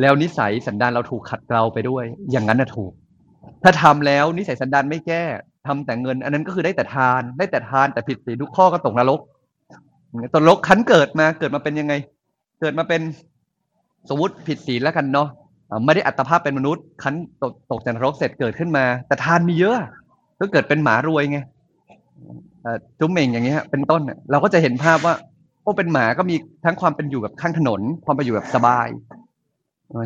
แล้วนิสัยสันดานเราถูกขัดเกลาไปด้วย อย่างนั้นน่ะถูก ถ้าทำแล้วนิสัยสันดานไม่แก้ ทำแต่เงิน อันนั้นก็คือได้แต่ทาน ได้แต่ทานแต่ผิดศีลทุกข้อก็ตกนรกตกนรกขันเกิดมาเกิดมาเป็นยังไง เกิดมาเป็นสมมติผิดศีลแล้วกันเนาะไม่ได้อัตภาพเป็นมนุษย์ขันตกตกจากนรกเสร็จเกิดขึ้นมา แต่ทานมีเยอะ ก็เกิดเป็นหมารวยไงจุ๊มเหม่งอย่างเงี้ยเป็นต้นเราก็จะเห็นภาพว่า โอ้เป็นหมาก็มีทั้งความเป็นอยู่แบบข้างถนน ความเป็นอยู่แบบสบาย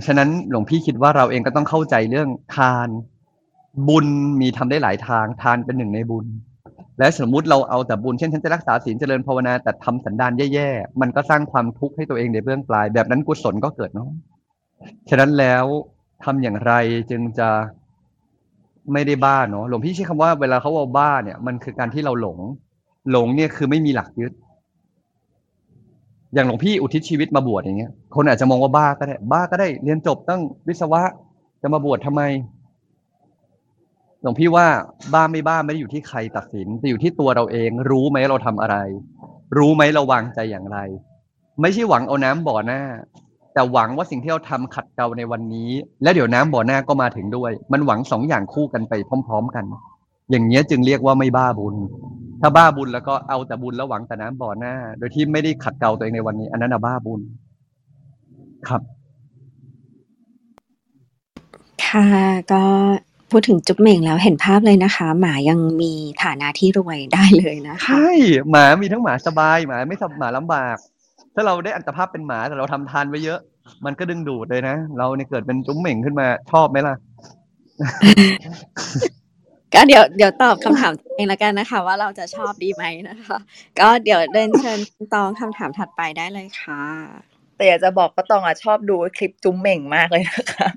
ฉะนั้นหลวงพี่คิดว่าเราเองก็ต้องเข้าใจเรื่องทาน บุญมีทำได้หลายทางทานเป็นหนึ่งในบุญ และสมมุติเราเอาแต่บุญเช่นฉันจะรักษาศีลเจริญภาวนาแต่ทำสันดานแย่ๆมันก็สร้างความทุกข์ให้ตัวเองในเบื้องปลาย แบบนั้นกุศลก็เกิดเนาะฉะนั้นแล้วทำอย่างไรจึงจะไม่ได้บ้าเนาะหลวงพี่ใช้คำว่าเวลาเขาว่าบ้าเนี่ย มันคือการที่เราหลง หลงเนี่ยคือไม่มีหลักยึด อย่างหลวงพี่อุทิศชีวิตมาบวชอย่างเงี้ย คนอาจจะมองว่าบ้าก็ได้ บ้าก็ได้ เรียนจบตั้งวิศวะจะมาบวชทำไม หลวงพี่ว่าบ้าไม่บ้าไม่ได้อยู่ที่ใครตัดสินแต่อยู่ที่ตัวเราเอง รู้ไหมเราทำอะไร รู้ไหมเราวางใจอย่างไร ไม่ใช่หวังเอาน้ำบ่อหน้า แต่หวังว่าสิ่งที่เราทำขัดเกลาในวันนี้ และเดี๋ยวน้ำบ่อหน้าก็มาถึงด้วย มันหวังสองอย่างคู่กันไปพร้อม ๆ กัน อย่างเงี้ยจึงเรียกว่าไม่บ้าบุญ ถ้าบ้าบุญแล้วก็เอาแต่บุญแล้วหวังแต่น้ำบ่อหน้า โดยที่ไม่ได้ขัดเกลาตัวเองในวันนี้ อันนั้นน่ะบ้าบุญ ครับ ค่ะก็ พูดถึงจุ๊บเหม่งแล้วเห็นภาพเลยนะคะ หมายังมีฐานะที่รวยได้เลยนะคะ ใช่หมามีทั้งหมาสบายหมาไม่สบหมาลำบาก ถ้าเราได้อัตภาพเป็นหมาแต่เราทำทานไว้เยอะ มันก็ดึงดูดเลยนะ เราเนี่ยเกิดเป็นจุ้มเหม่งขึ้นมาชอบไหมล่ะก็เดี๋ยวเดี๋ยวตอบคำถามตัวเองแล้วกันนะคะ ว่าเราจะชอบดีไหมนะคะ ก็เดี๋ยวเดินเชิญคุณตองคำถามถัดไปได้เลยค่ะ แต่อยากจะบอกป้าตองอะชอบดูคลิปจุ้มเหม่งมากเลยนะคะ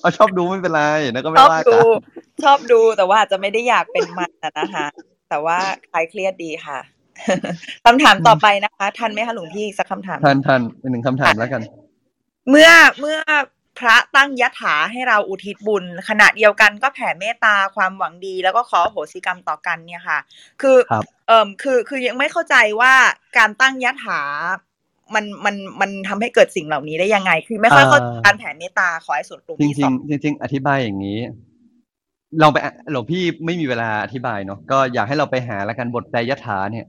เอาชอบดูไม่เป็นไรนะก็ชไม่อบว่าดูกันชอบดูแต่ว่าอาจจะไม่ได้อยากเป็นมันอะนะคะ แต่ว่าคลายเครียดดีค่ะคำถามต่อไปนะคะ ทันไหมคะหลวงพี่อีกสักคำถามทันทันเป็นหนึ่งคำถามแล้วกัน เมื่อเมื่อพระตั้งยถาให้เราอุทิศบุญ ขณะเดียวกันก็แผ่เมตตาความหวังดี แล้วก็ขออโหสิกรรมต่อกันเนี่ยค่ะ คือครับเอ่มคือคือยังไม่เข้าใจว่าการตั้งยถา มันมันมันทำให้เกิดสิ่งเหล่านี้ได้ยังไง คือไม่ค่อยเข้าใจการแผ่เมตตาขอให้ส่วนกลุ่มจที่ริสงองๆจริงๆอธิบายอย่างนี้ เราไปอะหลวงพี่ไม่มีเวลาอธิบายเนาะก็อยากให้เราไปหาละกันบทใจยถาเนี่ย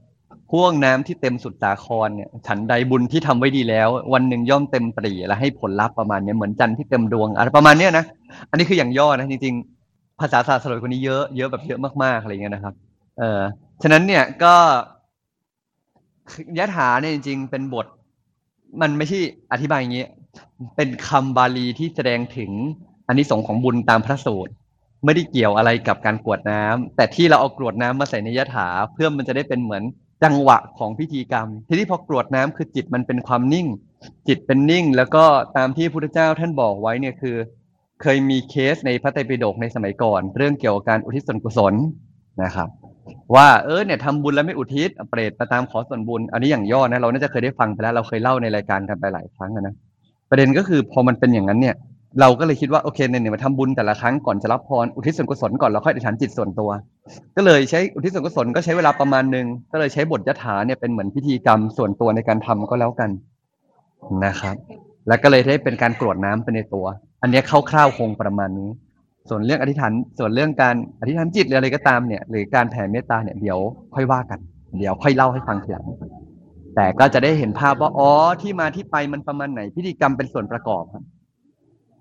พ่วงน้ำที่เต็มสุดสาครเนี่ย ฉันใดบุญที่ทำไว้ดีแล้ว วันหนึ่งย่อมเต็มปรีและให้ผลลัพธ์ประมาณเนี้ยเหมือนจันทร์ที่เต็มดวงอะไรประมาณเนี้ยนะอันนี้คืออย่างย่อนะจริงๆ ภาษาศาสตร์สลวยคนนี้เยอะเยอะแบบเยอะมากๆอะไรเงี้ยนะครับ เออฉะนั้นเนี่ยก็ยถาเนี่ยจริง ๆ เป็นบท มันไม่ใช่อธิบายอย่างนี้เป็นคำบาลีที่แสดงถึงอานิสงส์ของบุญตามพระสูตร ไม่ได้เกี่ยวอะไรกับการกรวดน้ำแต่ที่เราเอากรวดน้ำมาใส่ในยถา เพื่อมันจะได้เป็นเหมือนจังหวะของพิธีกรรม ทีนี้พอกรวดน้ำคือจิตมันเป็นความนิ่ง จิตเป็นนิ่ง แล้วก็ตามที่พระพุทธเจ้าท่านบอกไว้เนี่ยคือ เคยมีเคสในพระไตรปิฎกในสมัยก่อน เรื่องเกี่ยวกับการอุทิศส่วนกุศลนะครับ ว่าเออเนี่ยทำบุญแล้วไม่อุทิศเปรตมาตามขอส่วนบุญ อันนี้อย่างย่อนะเราน่าจะเคยได้ฟังไปแล้วเราเคยเล่าในรายการกันไปหลายครั้งนะประเด็นก็คือพอมันเป็นอย่างนั้นเนี่ย เราก็เลยคิดว่าโอเคเนี่ยมาทำบุญแต่ละครั้งก่อนจะรับพรอุทิศส่วนกุศลก่อนแล้วค่อยอธิษฐานจิตส่วนตัว ก็เลยใช้อุทิศส่วนกุศลก็ใช้เวลาประมาณหนึ่งก็เลยใช้บทยถาเนี่ยเป็นเหมือนพิธีกรรมส่วนตัวในการทำก็แล้วกันนะครับ แล้วก็เลยได้เป็นการกรวดน้ำไปในตัว อันนี้คร่าวๆคงประมาณนี้ ส่วนเรื่องอธิษฐานส่วนเรื่องการอธิษฐานจิตหรืออะไรก็ตามเนี่ย หรือการแผ่เมตตาเนี่ยเดี๋ยวค่อยว่ากัน เดี๋ยวค่อยเล่าให้ฟังทีหลังแต่ก็จะได้เห็นภาพว่าอ๋อที่มาที่ไปมันประมาณไหน พิธีกรรมเป็นส่วนประกอบครับ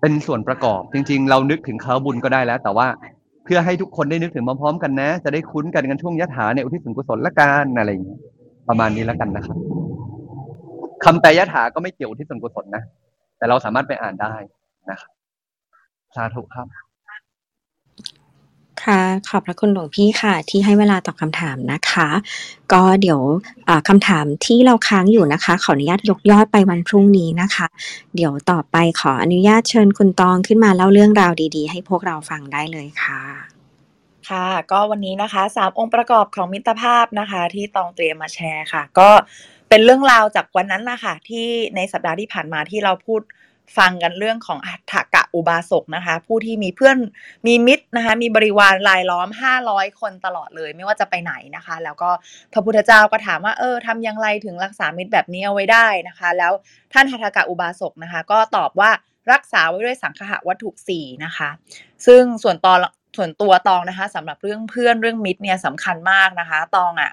เป็นส่วนประกอบ จริง ๆ เรานึกถึงเขาบุญก็ได้แล้ว แต่ว่าเพื่อให้ทุกคนได้นึกถึงพร้อมๆกันนะ จะได้คุ้นกันกันช่วงยะถาเนี่ยอุทิศส่วนกุศลละกันอะไรอย่างเงี้ยประมาณนี้แล้วกันนะครับคำแปลยะถาก็ไม่เกี่ยวอุทิศส่วนกุศลนะแต่เราสามารถไปอ่านได้นะครับสาธุครับ ค่ะ ขอบพระคุณหลวงพี่ค่ะ ที่ให้เวลาตอบคำถามนะคะ ก็เดี๋ยวอ่าคำถามที่เราค้างอยู่นะคะ ขออนุญาตยกยอดไปวันพรุ่งนี้นะคะ เดี๋ยวต่อไปขออนุญาตเชิญคุณตองขึ้นมาเล่าเรื่องราวดี ๆ ให้พวกเราฟังได้เลยค่ะค่ะก็วันนี้นะคะสามองค์ประกอบของมิตรภาพนะคะ ที่ตองเตรียมมาแชร์ค่ะ ก็เป็นเรื่องราวจากวันนั้นนะคะที่ในสัปดาห์ที่ผ่านมาที่เราพูด ฟังกันเรื่องของอัฏฐกะอุบาสกนะคะ ผู้ที่มีเพื่อนมีมิตรนะคะ มีบริวารรายล้อม 500 คนตลอดเลย ไม่ว่าจะไปไหนนะคะ แล้วก็พระพุทธเจ้าก็ถามว่าเออทำอย่างไรถึงรักษามิตรแบบนี้เอาไว้ได้นะคะ แล้วท่านหัตถกะอุบาสกนะคะ ก็ตอบว่ารักษาไว้ด้วยสังฆะวัตถุสีนะคะ ซึ่งส่วนตอนส่วนตัวตองนะคะสำหรับเรื่องเพื่อนเรื่องมิตรเนี่ยสำคัญมากนะคะ ตองอะ่ะ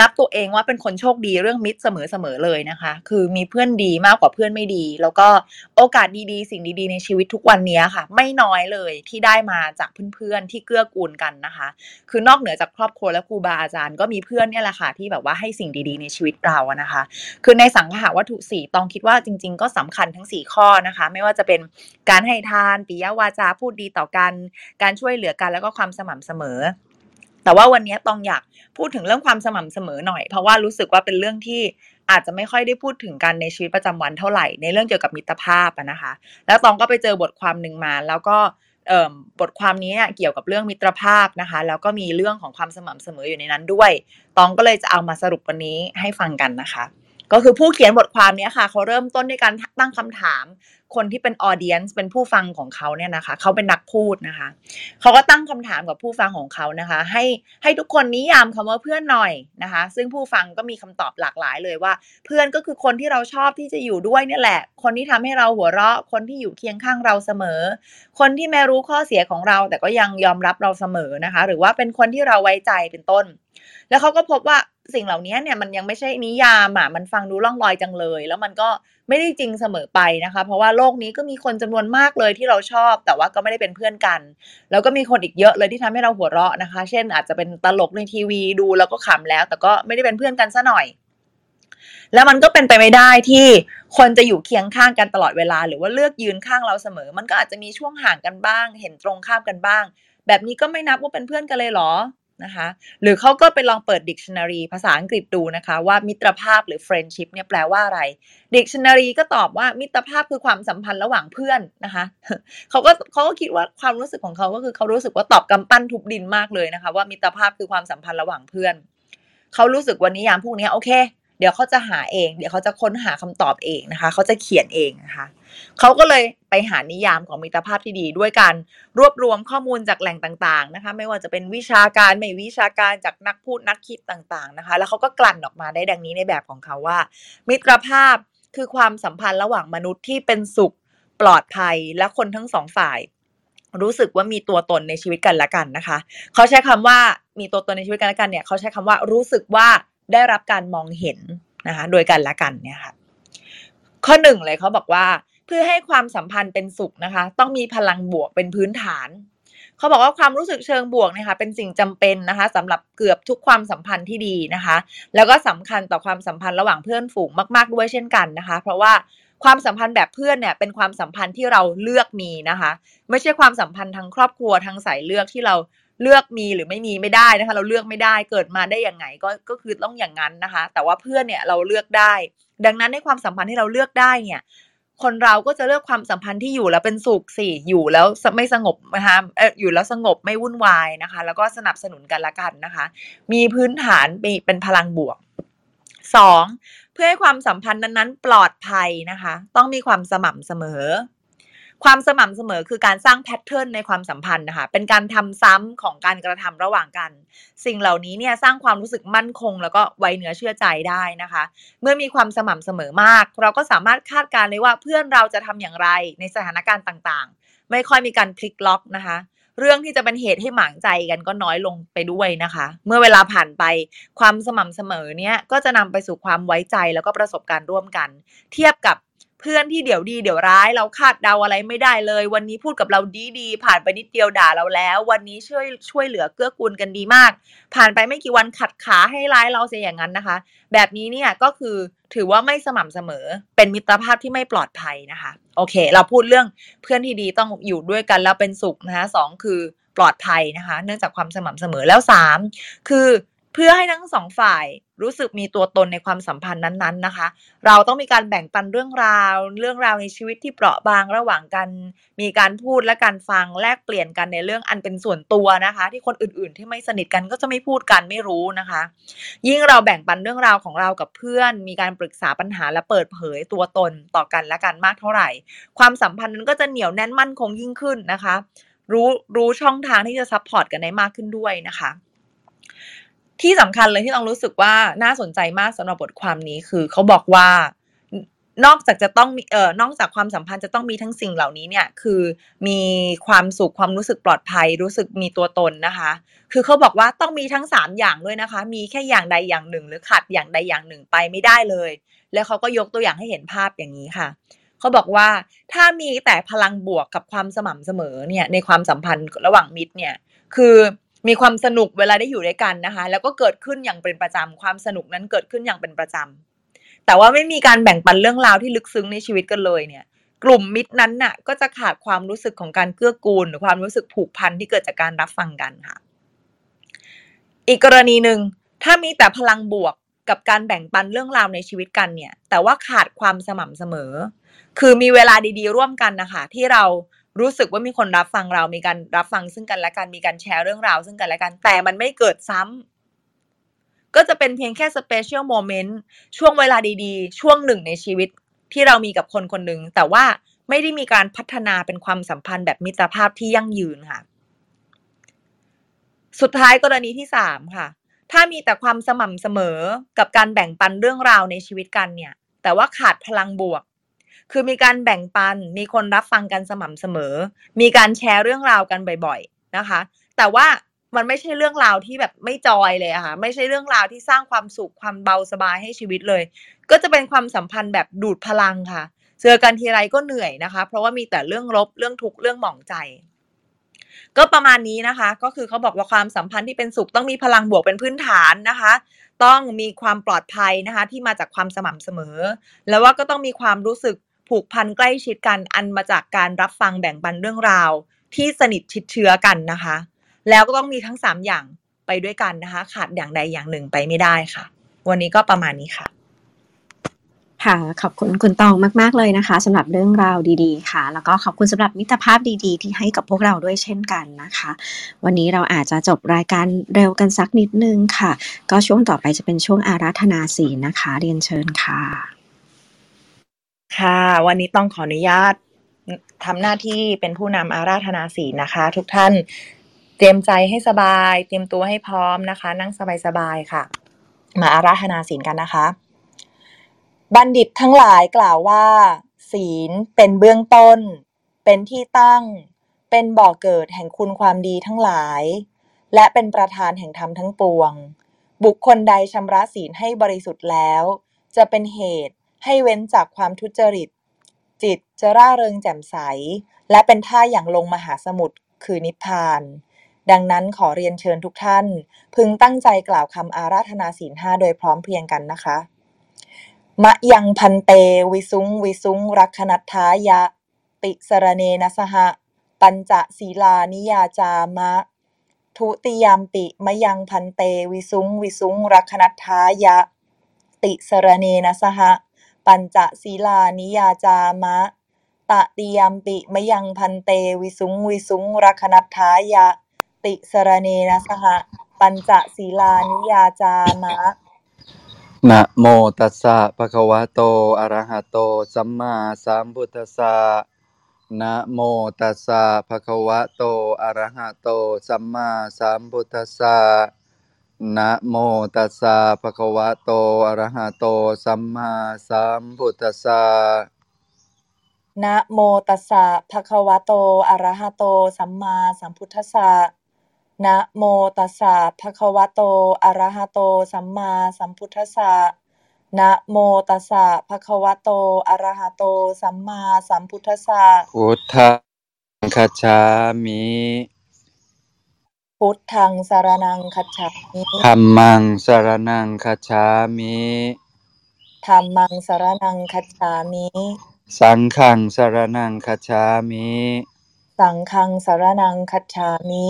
นับตัวเองว่าเป็นคนโชคดีเรื่องมิตรเสมอๆเลยนะคะ คือมีเพื่อนดีมากกว่าเพื่อนไม่ดี แล้วก็โอกาสดีๆ สิ่งดีๆ ในชีวิตทุกวันนี้ค่ะ ไม่น้อยเลยที่ได้มาจากเพื่อนๆที่เกื้อกูลกันนะคะ คือนอกเหนือจากครอบครัวและครูบาอาจารย์ก็มีเพื่อนเนี่ยแหละค่ะที่แบบว่าให้สิ่งดีๆ ในชีวิตเราอะนะคะ คือในสังขาวัตถุสี่ตองคิดว่าจริง ๆ ก็สำคัญทั้ง 4 ข้อนะคะ ไม่ว่าจะเป็นการให้ทานปิยวาจาพูดดีต่อกัน การช่วยเหลือกันแล้วก็ความสม่ำเสมอ แต่ว่าวันนี้ตองอยากพูดถึงเรื่องความสม่ำเสมอหน่อย เพราะว่ารู้สึกว่าเป็นเรื่องที่อาจจะไม่ค่อยได้พูดถึงกันในชีวิตประจำวันเท่าไหร่ในเรื่องเกี่ยวกับมิตรภาพอะนะคะ แล้วตองก็ไปเจอบทความหนึ่งมา แล้วก็บทความนี้เนี่ยเกี่ยวกับเรื่องมิตรภาพนะคะ แล้วก็มีเรื่องของความสม่ำเสมออยู่ในนั้นด้วย ตองก็เลยจะเอามาสรุปวันนี้ให้ฟังกันนะคะ ก็คือผู้เขียนบทความนี้ค่ะ เขาเริ่มต้นด้วยการตั้งคำถาม คนที่เป็นออเดียนส์เป็นผู้ฟังของเขาเนี่ยนะคะ เขาเป็นนักพูดนะคะ เขาก็ตั้งคำถามกับผู้ฟังของเขานะคะ ให้ให้ทุกคนนิยามคำว่าเพื่อนหน่อยนะคะ ซึ่งผู้ฟังก็มีคำตอบหลากหลายเลยว่า เพื่อนก็คือคนที่เราชอบที่จะอยู่ด้วยเนี่ยแหละ คนที่ทำให้เราหัวเราะ คนที่อยู่เคียงข้างเราเสมอ คนที่แม้รู้ข้อเสียของเรา แต่ก็ยังยอมรับเราเสมอนะคะ หรือว่าเป็นคนที่เราไว้ใจเป็นต้นแล้วเขาก็พบว่าสิ่งเหล่านี้เนี่ยมันยังไม่ใช่นิยามอะมันฟังดูล่องลอยจังเลย แล้วมันก็ไม่ได้จริงเสมอไปนะคะ เพราะว่าโลกนี้ก็มีคนจำนวนมากเลยที่เราชอบ แต่ว่าก็ไม่ได้เป็นเพื่อนกัน แล้วก็มีคนอีกเยอะเลยที่ทำให้เราหัวเราะนะคะ เช่น อาจจะเป็นตลกในทีวีดูแล้วก็ขำแล้ว แต่ก็ไม่ได้เป็นเพื่อนกันซะหน่อย แล้วมันก็เป็นไปไม่ได้ที่คนจะอยู่เคียงข้างกันตลอดเวลา หรือว่าเลือกยืนข้างเราเสมอ มันก็อาจจะมีช่วงห่างกันบ้าง เห็นตรงข้ามกันบ้าง แบบนี้ก็ไม่นับว่าเป็นเพื่อนกันเลยเหรอ นะคะ หรือเขาก็ไปลองเปิด dictionary ภาษาอังกฤษดูนะคะ ว่ามิตรภาพหรือ friendship เนี่ยแปลว่าอะไร dictionary ก็ตอบว่ามิตรภาพคือความสัมพันธ์ระหว่างเพื่อนนะคะเขาก็เขาก็คิดว่าความรู้สึกของเขาก็คือเขารู้สึกว่าตอบกำปั้นทุบดินมากเลยนะคะ ว่ามิตรภาพคือความสัมพันธ์ระหว่างเพื่อนเขารู้สึกวันนิยามพวกนี้โอเค เดี๋ยวเขาจะหาเอง เดี๋ยวเขาจะค้นหาคำตอบเองนะคะ เขาจะเขียนเองนะคะ เขาก็เลยไปหานิยามของมิตรภาพที่ดี ด้วยการรวบรวมข้อมูลจากแหล่งต่างๆนะคะ ไม่ว่าจะเป็นวิชาการไม่วิชาการจากนักพูดนักคิดต่างๆนะคะ แล้วเขาก็กลั่นออกมาได้ดังนี้ในแบบของเขาว่า มิตรภาพคือความสัมพันธ์ระหว่างมนุษย์ที่เป็นสุขปลอดภัยและคนทั้งสองฝ่าย รู้สึกว่ามีตัวตนในชีวิตกันและกันนะคะ เขาใช้คำว่ามีตัวตนในชีวิตกันและกันเนี่ยเขาใช้คำว่ารู้สึกว่า ได้รับการมองเห็นนะคะโดยกันและกันเนี่ยค่ะข้อหนึ่งเลยเขาบอกว่าเพื่อให้ความสัมพันธ์เป็นสุขนะคะ ต้องมีพลังบวกเป็นพื้นฐาน เขาบอกว่าความรู้สึกเชิงบวกเนี่ยค่ะเป็นสิ่งจำเป็นนะคะสำหรับเกือบทุกความสัมพันธ์ที่ดีนะคะ แล้วก็สำคัญต่อความสัมพันธ์ระหว่างเพื่อนฝูงมาก ๆด้วยเช่นกันนะคะ เพราะว่าความสัมพันธ์แบบเพื่อนเนี่ยเป็นความสัมพันธ์ที่เราเลือกมีนะคะ ไม่ใช่ความสัมพันธ์ทางครอบครัวทางสายเลือกที่เรา เลือกมีหรือไม่มีไม่ได้นะคะ เราเลือกไม่ได้เกิดมาได้อย่างไงก็ก็คือต้องอย่างนั้นนะคะ แต่ว่าเพื่อนเนี่ยเราเลือกได้ ดังนั้นในความสัมพันธ์ที่เราเลือกได้เนี่ยคนเราก็จะเลือกความสัมพันธ์ที่อยู่แล้วเป็นสุขสิอยู่แล้วไม่สงบนะคะเอออยู่แล้วสงบไม่วุ่นวายนะคะ แล้วก็สนับสนุนกันละกันนะคะ มีพื้นฐานมีเป็นพลังบวกสองเพื่อให้ความสัมพันธ์นั้นๆ ปลอดภัยนะคะ ต้องมีความสม่ำเสมอ ความสม่ำเสมอคือการสร้างแพทเทิร์นในความสัมพันธ์นะคะ เป็นการทำซ้ำของการกระทำระหว่างกัน สิ่งเหล่านี้เนี่ยสร้างความรู้สึกมั่นคง แล้วก็ไว้เนื้อเชื่อใจได้นะคะ เมื่อมีความสม่ำเสมอมาก เราก็สามารถคาดการณ์เลยว่าเพื่อนเราจะทำอย่างไรในสถานการณ์ต่างๆ ไม่ค่อยมีการพลิกล็อกนะคะเรื่องที่จะเป็นเหตุให้หมางใจกันก็น้อยลงไปด้วยนะคะ เมื่อเวลาผ่านไปความสม่ำเสมอเนี้ยก็จะนำไปสู่ความไว้ใจแล้วก็ประสบการณ์ร่วมกัน เทียบกับ เพื่อนที่เดี๋ยวดีเดี๋ยวร้ายเราคาดเดาอะไรไม่ได้เลย วันนี้พูดกับเราดีดีๆผ่านไปนิดเดียวด่าเราแล้ว วันนี้ช่วยช่วยเหลือเกื้อกูลกันดีมาก ผ่านไปไม่กี่วันขัดขาให้ร้ายเราเสียอย่างนั้นนะคะ แบบนี้เนี่ยก็คือถือว่าไม่สม่ำเสมอ เป็นมิตรภาพที่ไม่ปลอดภัยนะคะ โอเค เราพูดเรื่องเพื่อนที่ดีต้องอยู่ด้วยกันแล้วเป็นสุขนะคะสองคือปลอดภัยนะคะ เนื่องจากความสม่ำเสมอแล้วสามคือ เพื่อให้ทั้งสองฝ่ายรู้สึกมีตัวตนในความสัมพันธ์นั้นๆนะคะ เราต้องมีการแบ่งปันเรื่องราว เรื่องราวในชีวิตที่เปราะบางระหว่างกัน มีการพูดและการฟังแลกเปลี่ยนกันในเรื่องอันเป็นส่วนตัวนะคะ ที่คนอื่นๆ ที่ไม่สนิทกันก็จะไม่พูดกันไม่รู้นะคะ ยิ่งเราแบ่งปันเรื่องราวของเรากับเพื่อน มีการปรึกษาปัญหาและเปิดเผยตัวตนต่อกันและกันมากเท่าไหร่ ความสัมพันธ์นั้นก็จะเหนียวแน่นมั่นคงยิ่งขึ้นนะคะ รู้รู้ช่องทางที่จะ support กันได้มากขึ้นด้วยนะคะ ที่สำคัญเลยที่ตองรู้สึกว่าน่าสนใจมากสำหรับบทความนี้คือเขาบอกว่านอกจากจะต้องมีเอ่อนอกจากความสัมพันธ์จะต้องมีทั้งสิ่งเหล่านี้เนี่ยคือมีความสุขความรู้สึกปลอดภัย รู้สึกมีตัวตนนะคะ คือเขาบอกว่าต้องมีทั้งสามอย่างด้วยนะคะ มีแค่อย่างใดอย่างหนึ่ง หรือขาดอย่างใดอย่างหนึ่งไปไม่ได้เลย แล้วเขาก็ยกตัวอย่างให้เห็นภาพอย่างนี้ค่ะเขาบอกว่าถ้ามีแต่พลังบวกกับความสม่ำเสมอเนี่ยในความสัมพันธ์ระหว่างมิตรเนี่ยคือ มีความสนุกเวลาได้อยู่ด้วยกันนะคะ แล้วก็เกิดขึ้นอย่างเป็นประจำความสนุกนั้นเกิดขึ้นอย่างเป็นประจำแต่ว่าไม่มีการแบ่งปันเรื่องราวที่ลึกซึ้งในชีวิตกันเลยเนี่ย กลุ่มมิตรนั้นน่ะ ก็จะขาดความรู้สึกของการเกื้อกูล หรือความรู้สึกผูกพันที่เกิดจากการรับฟังกันค่ะ อีกกรณีหนึ่งถ้ามีแต่พลังบวกกับการแบ่งปันเรื่องราวในชีวิตกันเนี่ย แต่ว่าขาดความสม่ำเสมอ คือมีเวลาดีๆ ร่วมกันนะคะที่เรา รู้สึกว่ามีคนรับฟังเรา มีการรับฟังซึ่งกันและกัน มีการแชร์เรื่องราวซึ่งกันและกัน แต่มันไม่เกิดซ้ำก็จะเป็นเพียงแค่ special moment ช่วงเวลาดีๆ ช่วงหนึ่งในชีวิตที่เรามีกับคนคนหนึ่ง แต่ว่าไม่ได้มีการพัฒนาเป็นความสัมพันธ์แบบมิตรภาพที่ยั่งยืนค่ะ สุดท้ายกรณีที่สามค่ะ ถ้ามีแต่ความสม่ำเสมอกับการแบ่งปันเรื่องราวในชีวิตกันเนี่ย แต่ว่าขาดพลังบวก คือมีการแบ่งปัน มีคนรับฟังกันสม่ำเสมอ มีการแชร์เรื่องราวกันบ่อยๆนะคะ แต่ว่ามันไม่ใช่เรื่องราวที่แบบไม่จอยเลยอะค่ะ ไม่ใช่เรื่องราวที่สร้างความสุขความเบาสบายให้ชีวิตเลย ก็จะเป็นความสัมพันธ์แบบดูดพลังค่ะเจอกันทีไรก็เหนื่อยนะคะ เพราะว่ามีแต่เรื่องลบเรื่องทุกข์เรื่องหมองใจ ก็ประมาณนี้นะคะ ก็คือเขาบอกว่าความสัมพันธ์ที่เป็นสุขต้องมีพลังบวกเป็นพื้นฐานนะคะ ต้องมีความปลอดภัยนะคะ ที่มาจากความสม่ำเสมอ แล้วว่าก็ต้องมีความรู้สึก ผูกพันใกล้ชิดกันอันมาจากการรับฟังแบ่งปันเรื่องราว ที่สนิทชิดเชื้อกันนะคะ แล้วก็ต้องมีทั้งสามอย่างไปด้วยกันนะคะ ขาดอย่างใดอย่างหนึ่งไปไม่ได้ค่ะ วันนี้ก็ประมาณนี้ค่ะค่ะขอบคุณคุณตองมาก ๆ เลยนะคะสำหรับเรื่องราวดีๆ ค่ะ แล้วก็ขอบคุณสำหรับมิตรภาพดีๆ ที่ให้กับพวกเราด้วยเช่นกันนะคะ วันนี้เราอาจจะจบรายการเร็วกันสักนิดนึงค่ะ ก็ช่วงต่อไปจะเป็นช่วงอาราธนาศีลนะคะ เรียนเชิญค่ะ ค่ะ วันนี้ต้องขออนุญาตทำหน้าที่เป็นผู้นำอาราธนาศีลนะคะ ทุกท่านเตรียมใจให้สบาย เตรียมตัวให้พร้อมนะคะ นั่งสบายๆค่ะ มาอาราธนาศีลกันนะคะ บัณฑิตทั้งหลายกล่าวว่า ศีลเป็นเบื้องต้น เป็นที่ตั้ง เป็นบ่อเกิดแห่งคุณความดีทั้งหลาย และเป็นประธานแห่งธรรมทั้งปวง บุคคลใดชำระศีลให้บริสุทธิ์แล้ว จะเป็นเหตุ ให้เว้นจากความทุจริต จิตจะร่าเริงแจ่มใส และเป็นท่าอย่างลงมหาสมุทรคือนิพพาน ดังนั้นขอเรียนเชิญทุกท่าน พึงตั้งใจกล่าวคำอาราธนาศีลห้าโดยพร้อมเพรียงกันนะคะมะยังพันเตวิสุงวิสุงรักขนัทายะ ติสรเนนะสหะ ปัญจศีลานิยาจามะ ทุติยามปิมะยังพันเตวิสุงวิสุงรักขนัทายะ ติสรเนนะสหะ ปัญจศีลานิยาจามะตติยามปิมะยังพันเตวิสุงวิสุงรักขนัทธายะ ติสรเนนะสหะ ปัญจศีลานิยาจามะนะโมตัสสะภะคะวะโตอะระหะโต สัมมาสัมพุทธัสสะนะโมตัสสะภะคะวะโตอะระหะโต สัมมาสัมพุทธัสสะ นะโมตัสสะภะคะวะโต อะระหะโต สัมมาสัมพุทธัสสะนะโมตัสสะภะคะวะโต อะระหะโต สัมมาสัมพุทธัสสะนะโมตัสสะภะคะวะโต อะระหะโต สัมมาสัมพุทธัสสะนะโมตัสสะภะคะวะโต อะระหะโต สัมมาสัมพุทธัสสะพุทธังคัจฉามิ พุทธังสารนังคัจฉามิธัมมังสรณังคัจฉามิธัมมังสารนังคัจฉามิสังฆังสรณังคัจฉามิสังฆังสารนังคัจฉามิ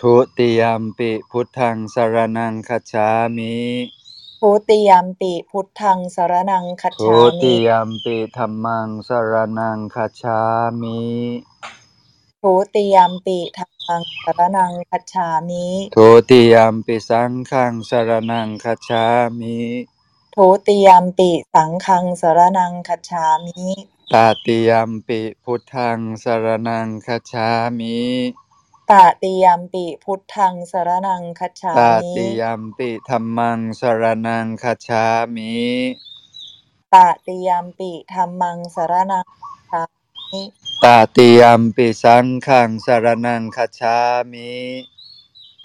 ทุติยมปิพุทธังสรณังคัจฉามิทุติยัมปิพุทธังสารนังคัจทุฉาติมิยมปิธัมมังสรณังคัจฉามิทุติยัมปิธัมมั งสารนังคัจฉามิทุติยมปิสังฆังสรณังคัจฉามิทุติยัมปิสังฆังสารนังคัจฉามิตติยมปิพุทธังสรณังคัจฉามิตติยัมปิพุทธังสารนังคัจฉาตมิติยมปิธัมมังสรณังคัจฉามิตติยัมปิธัมมังสารนังคัจฉามิ ตติยมปิสังฆังสรณังคัจฉามิ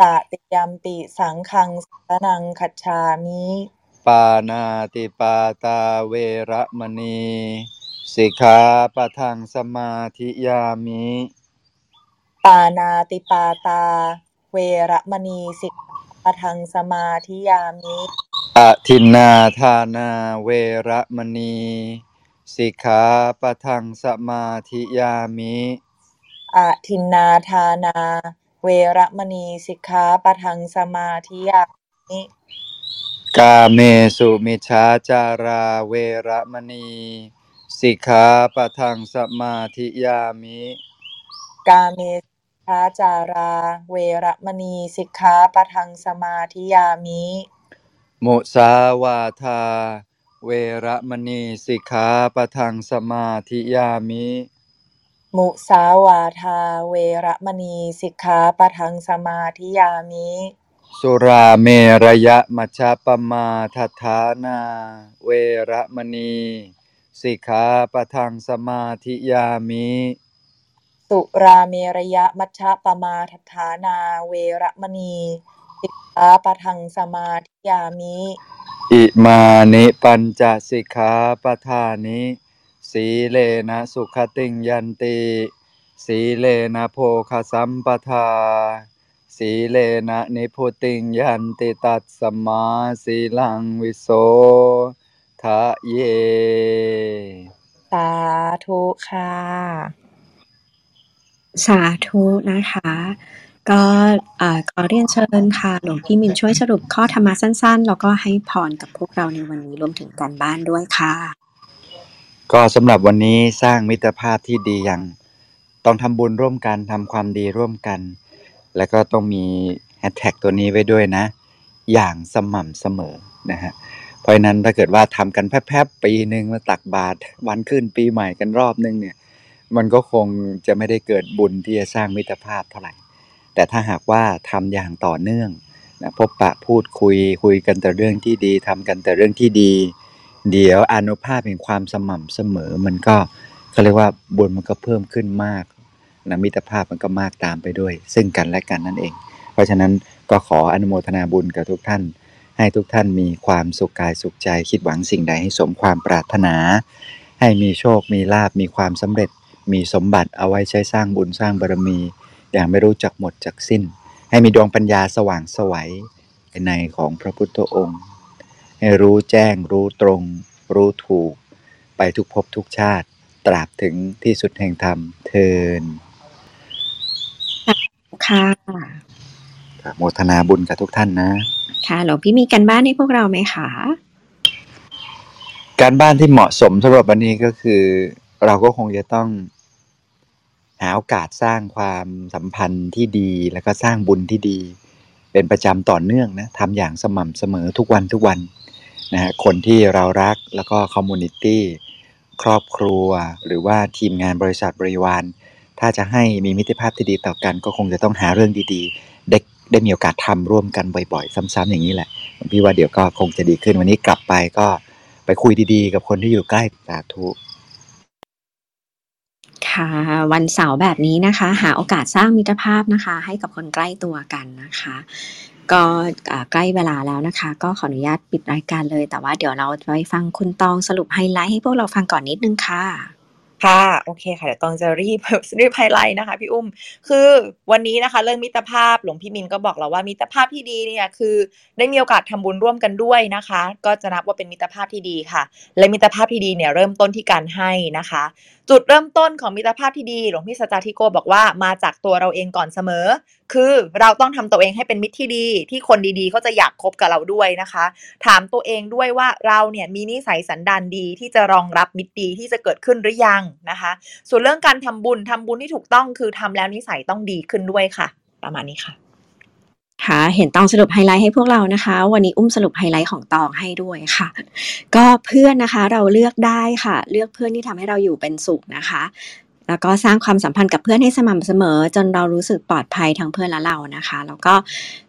ตติยัมปิสังฆังสารนังคัจฉามิปานาติปาตาเวระมณีสิกขาปะทังสมาธิยามิปานาติปาตา เวระมณีสิกขาปะทังสมาธิยามิอทินนาทานาเวระมณี สิกขาปะทังสมาธิยามิอะทินนาทานา เวระมณีสิกขาปะทังสมาธิยามิ กาเมสุมิชาจาราเวระมณี สิกขาปะทังสมาธิยามิ กาเมสุชาจารา เวระมณีสิกขาปะทังสมาธิยามิ มุสาวาทา เวระมณีสิกขาปะทังสมาธิยามิ มุสาวาทาเวระมณีสิกขาปะทังสมาธิยามิ สุราเมระยะมัชฌปมาทัฏฐานา เวระมณีสิกขาปะทังสมาธิยามิ สุราเมรยะมัชฌะปมาทัฏฐานาเวระมณี สิกขาปะทังสมาธิยามิ อิมานิปัญจสิกขาปทานิ สีเลนะสุขติงยันติ สีเลนะโภคสัมปทา สีเลนะนิพุติงยันติตัสสมมาสีลังวิโสทะเย สาธุค่ะ สาธุนะคะ ก็อ่อขอเรียนเชิญค่ะหลวงพี่มินช่วยสรุปข้อธรรมะสั้นๆ แล้วก็ให้พรกับพวกเราในวันนี้รวมถึงการบ้านด้วยค่ะ ก็สำหรับวันนี้สร้างมิตรภาพที่ดีอย่าง ต้องทำบุญร่วมกันทำความดีร่วมกัน แล้วก็ต้องมีแฮชแท็กตัวนี้ไว้ด้วยนะ อย่างสม่ำเสมอนะฮะเพราะฉะนั้นถ้าเกิดว่าทำกันแป๊บๆปีหนึ่งมาตักบาตรวันขึ้นปีใหม่กันรอบนึงเนี่ย มันก็คงจะไม่ได้เกิดบุญที่จะสร้างมิตรภาพเท่าไหร่ แต่ถ้าหากว่าทำอย่างต่อเนื่องนะพบปะพูดคุยคุยกันแต่เรื่องที่ดีทำกันแต่เรื่องที่ดี เดี๋ยวอนุภาพแห่งความสม่ำเสมอมันก็เขาเรียกว่าบุญมันก็เพิ่มขึ้นมากนะมิตรภาพมันก็มากตามไปด้วย ซึ่งกันและกันนั่นเอง เพราะฉะนั้นก็ขออนุโมทนาบุญกับทุกท่าน ให้ทุกท่านมีความสุขกายสุขใจคิดหวังสิ่งใดให้สมความปรารถนา ให้มีโชคมีลาบมีความสำเร็จ มีสมบัติเอาไว้ใช้สร้างบุญสร้างบารมี อย่างไม่รู้จักหมดจักสิ้น ให้มีดวงปัญญาสว่างไสวัยในของพระพุทธองค์ ให้รู้แจ้งรู้ตรง รู้ถูก ไปทุกภพทุกชาติ ตราบถึงที่สุดแห่งธรรมเทินค่ะโมทนาบุญกับทุกท่านนะ ค่ะหลวงพี่มีการบ้านให้พวกเราไหมคะการบ้านที่เหมาะสมสำหรับวันนี้ก็คือ เราก็คงจะต้อง หาโอกาสสร้างความสัมพันธ์ที่ดี แล้วก็สร้างบุญที่ดี เป็นประจำต่อเนื่องนะทำอย่างสม่ำเสมอทุกวันทุกวันนะฮะคนที่เรารักแล้วก็ community ครอบครัว หรือว่าทีมงานบริษัทบริวาร ถ้าจะให้มีมิตรภาพที่ดีต่อกัน ก็คงจะต้องหาเรื่องดีๆ ได้ได้มีโอกาสทำร่วมกันบ่อยๆ ซ้ำๆอย่างนี้แหละผมพี่ว่าเดี๋ยวก็คงจะดีขึ้นวันนี้กลับไปก็ไปคุยดีๆ กับคนที่อยู่ใกล้สาธุ ค่ะ วันเสาร์แบบนี้นะคะ หาโอกาสสร้างมิตรภาพนะคะ ให้กับคนใกล้ตัวกันนะคะ ก็ใกล้เวลาแล้วนะคะ ก็ขออนุญาตปิดรายการเลย แต่ว่าเดี๋ยวเราไปฟังคุณตองสรุปไฮไลท์ให้พวกเราฟังก่อนนิดนึงค่ะ ค่ะ โอเคค่ะ เดี๋ยวตองจะรีบรีบไฮไลท์นะคะ พี่อุ้ม คือวันนี้นะคะ เรื่องมิตรภาพหลวงพี่มินก็บอกเราว่ามิตรภาพที่ดีเนี่ยคือ ได้มีโอกาสทำบุญร่วมกันด้วยนะคะ ก็จะนับว่าเป็นมิตรภาพที่ดีค่ะ และมิตรภาพที่ดีเนี่ยเริ่มต้นที่การให้นะคะ จุดเริ่มต้นของมิตรภาพที่ดี หลวงพี่สจจาธิโกบอกว่ามาจากตัวเราเองก่อนเสมอ คือเราต้องทำตัวเองให้เป็นมิตรที่ดี ที่คนดีๆเขาจะอยากคบกับเราด้วยนะคะ ถามตัวเองด้วยว่าเราเนี่ยมีนิสัยสันดานดีที่จะรองรับมิตรดีที่จะเกิดขึ้นหรือยังนะคะ ส่วนเรื่องการทำบุญทำบุญที่ถูกต้องคือทำแล้วนิสัยต้องดีขึ้นด้วยค่ะ ประมาณนี้ค่ะ ค่ะเห็นตองสรุปไฮไลท์ให้พวกเรานะคะ วันนี้อุ้มสรุปไฮไลท์ของตองให้ด้วยค่ะ ก็เพื่อนนะคะเราเลือกได้ค่ะ เลือกเพื่อนที่ทำให้เราอยู่เป็นสุขนะคะ แล้วก็สร้างความสัมพันธ์กับเพื่อนให้สม่ำเสมอ จนเรารู้สึกปลอดภัยทั้งเพื่อนและเรานะคะ แล้วก็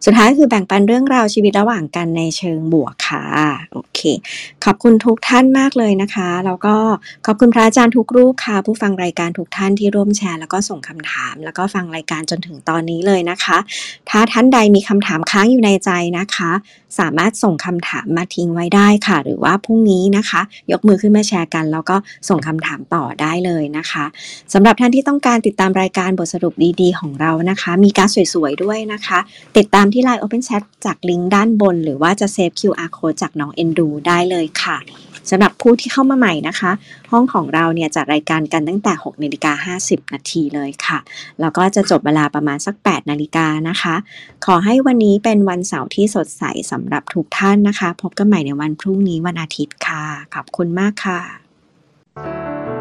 สุดท้ายคือแบ่งปันเรื่องราวชีวิตระหว่างกันในเชิงบวกค่ะโอเค ขอบคุณทุกท่านมากเลยนะคะ แล้วก็ขอบคุณพระอาจารย์ทุกรูปค่ะ ผู้ฟังรายการทุกท่านที่ร่วมแชร์ แล้วก็ส่งคำถาม แล้วก็ฟังรายการจนถึงตอนนี้เลยนะคะ ถ้าท่านใดมีคำถามค้างอยู่ในใจนะคะ สามารถส่งคำถามมาทิ้งไว้ได้ค่ะ หรือว่าพรุ่งนี้นะคะ ยกมือขึ้นมาแชร์กัน แล้วก็ส่งคำถามต่อได้เลยนะคะสำหรับท่านที่ต้องการติดตามรายการบทสรุปดีๆ ของเรานะคะ มีการดสวยๆด้วยนะคะ ติดตามที่ Line Open Chat จากลิงก์ด้านบน หรือว่าจะเซฟ QR Code จากน้องเอ็นดูได้เลยค่ะสำหรับผู้ที่เข้ามาใหม่นะคะ ห้องของเราเนี่ยจัดรายการกันตั้งแต่6นาฬิกา50 นาทีเลยค่ะ แล้วก็จะจบเวลาประมาณสัก 8นาฬิกานะคะ ขอให้วันนี้เป็นวันเสาร์ที่สดใสสำหรับทุกท่านนะคะ พบกันใหม่ในวันพรุ่งนี้วันอาทิตย์ค่ะ ขอบคุณมากค่ะ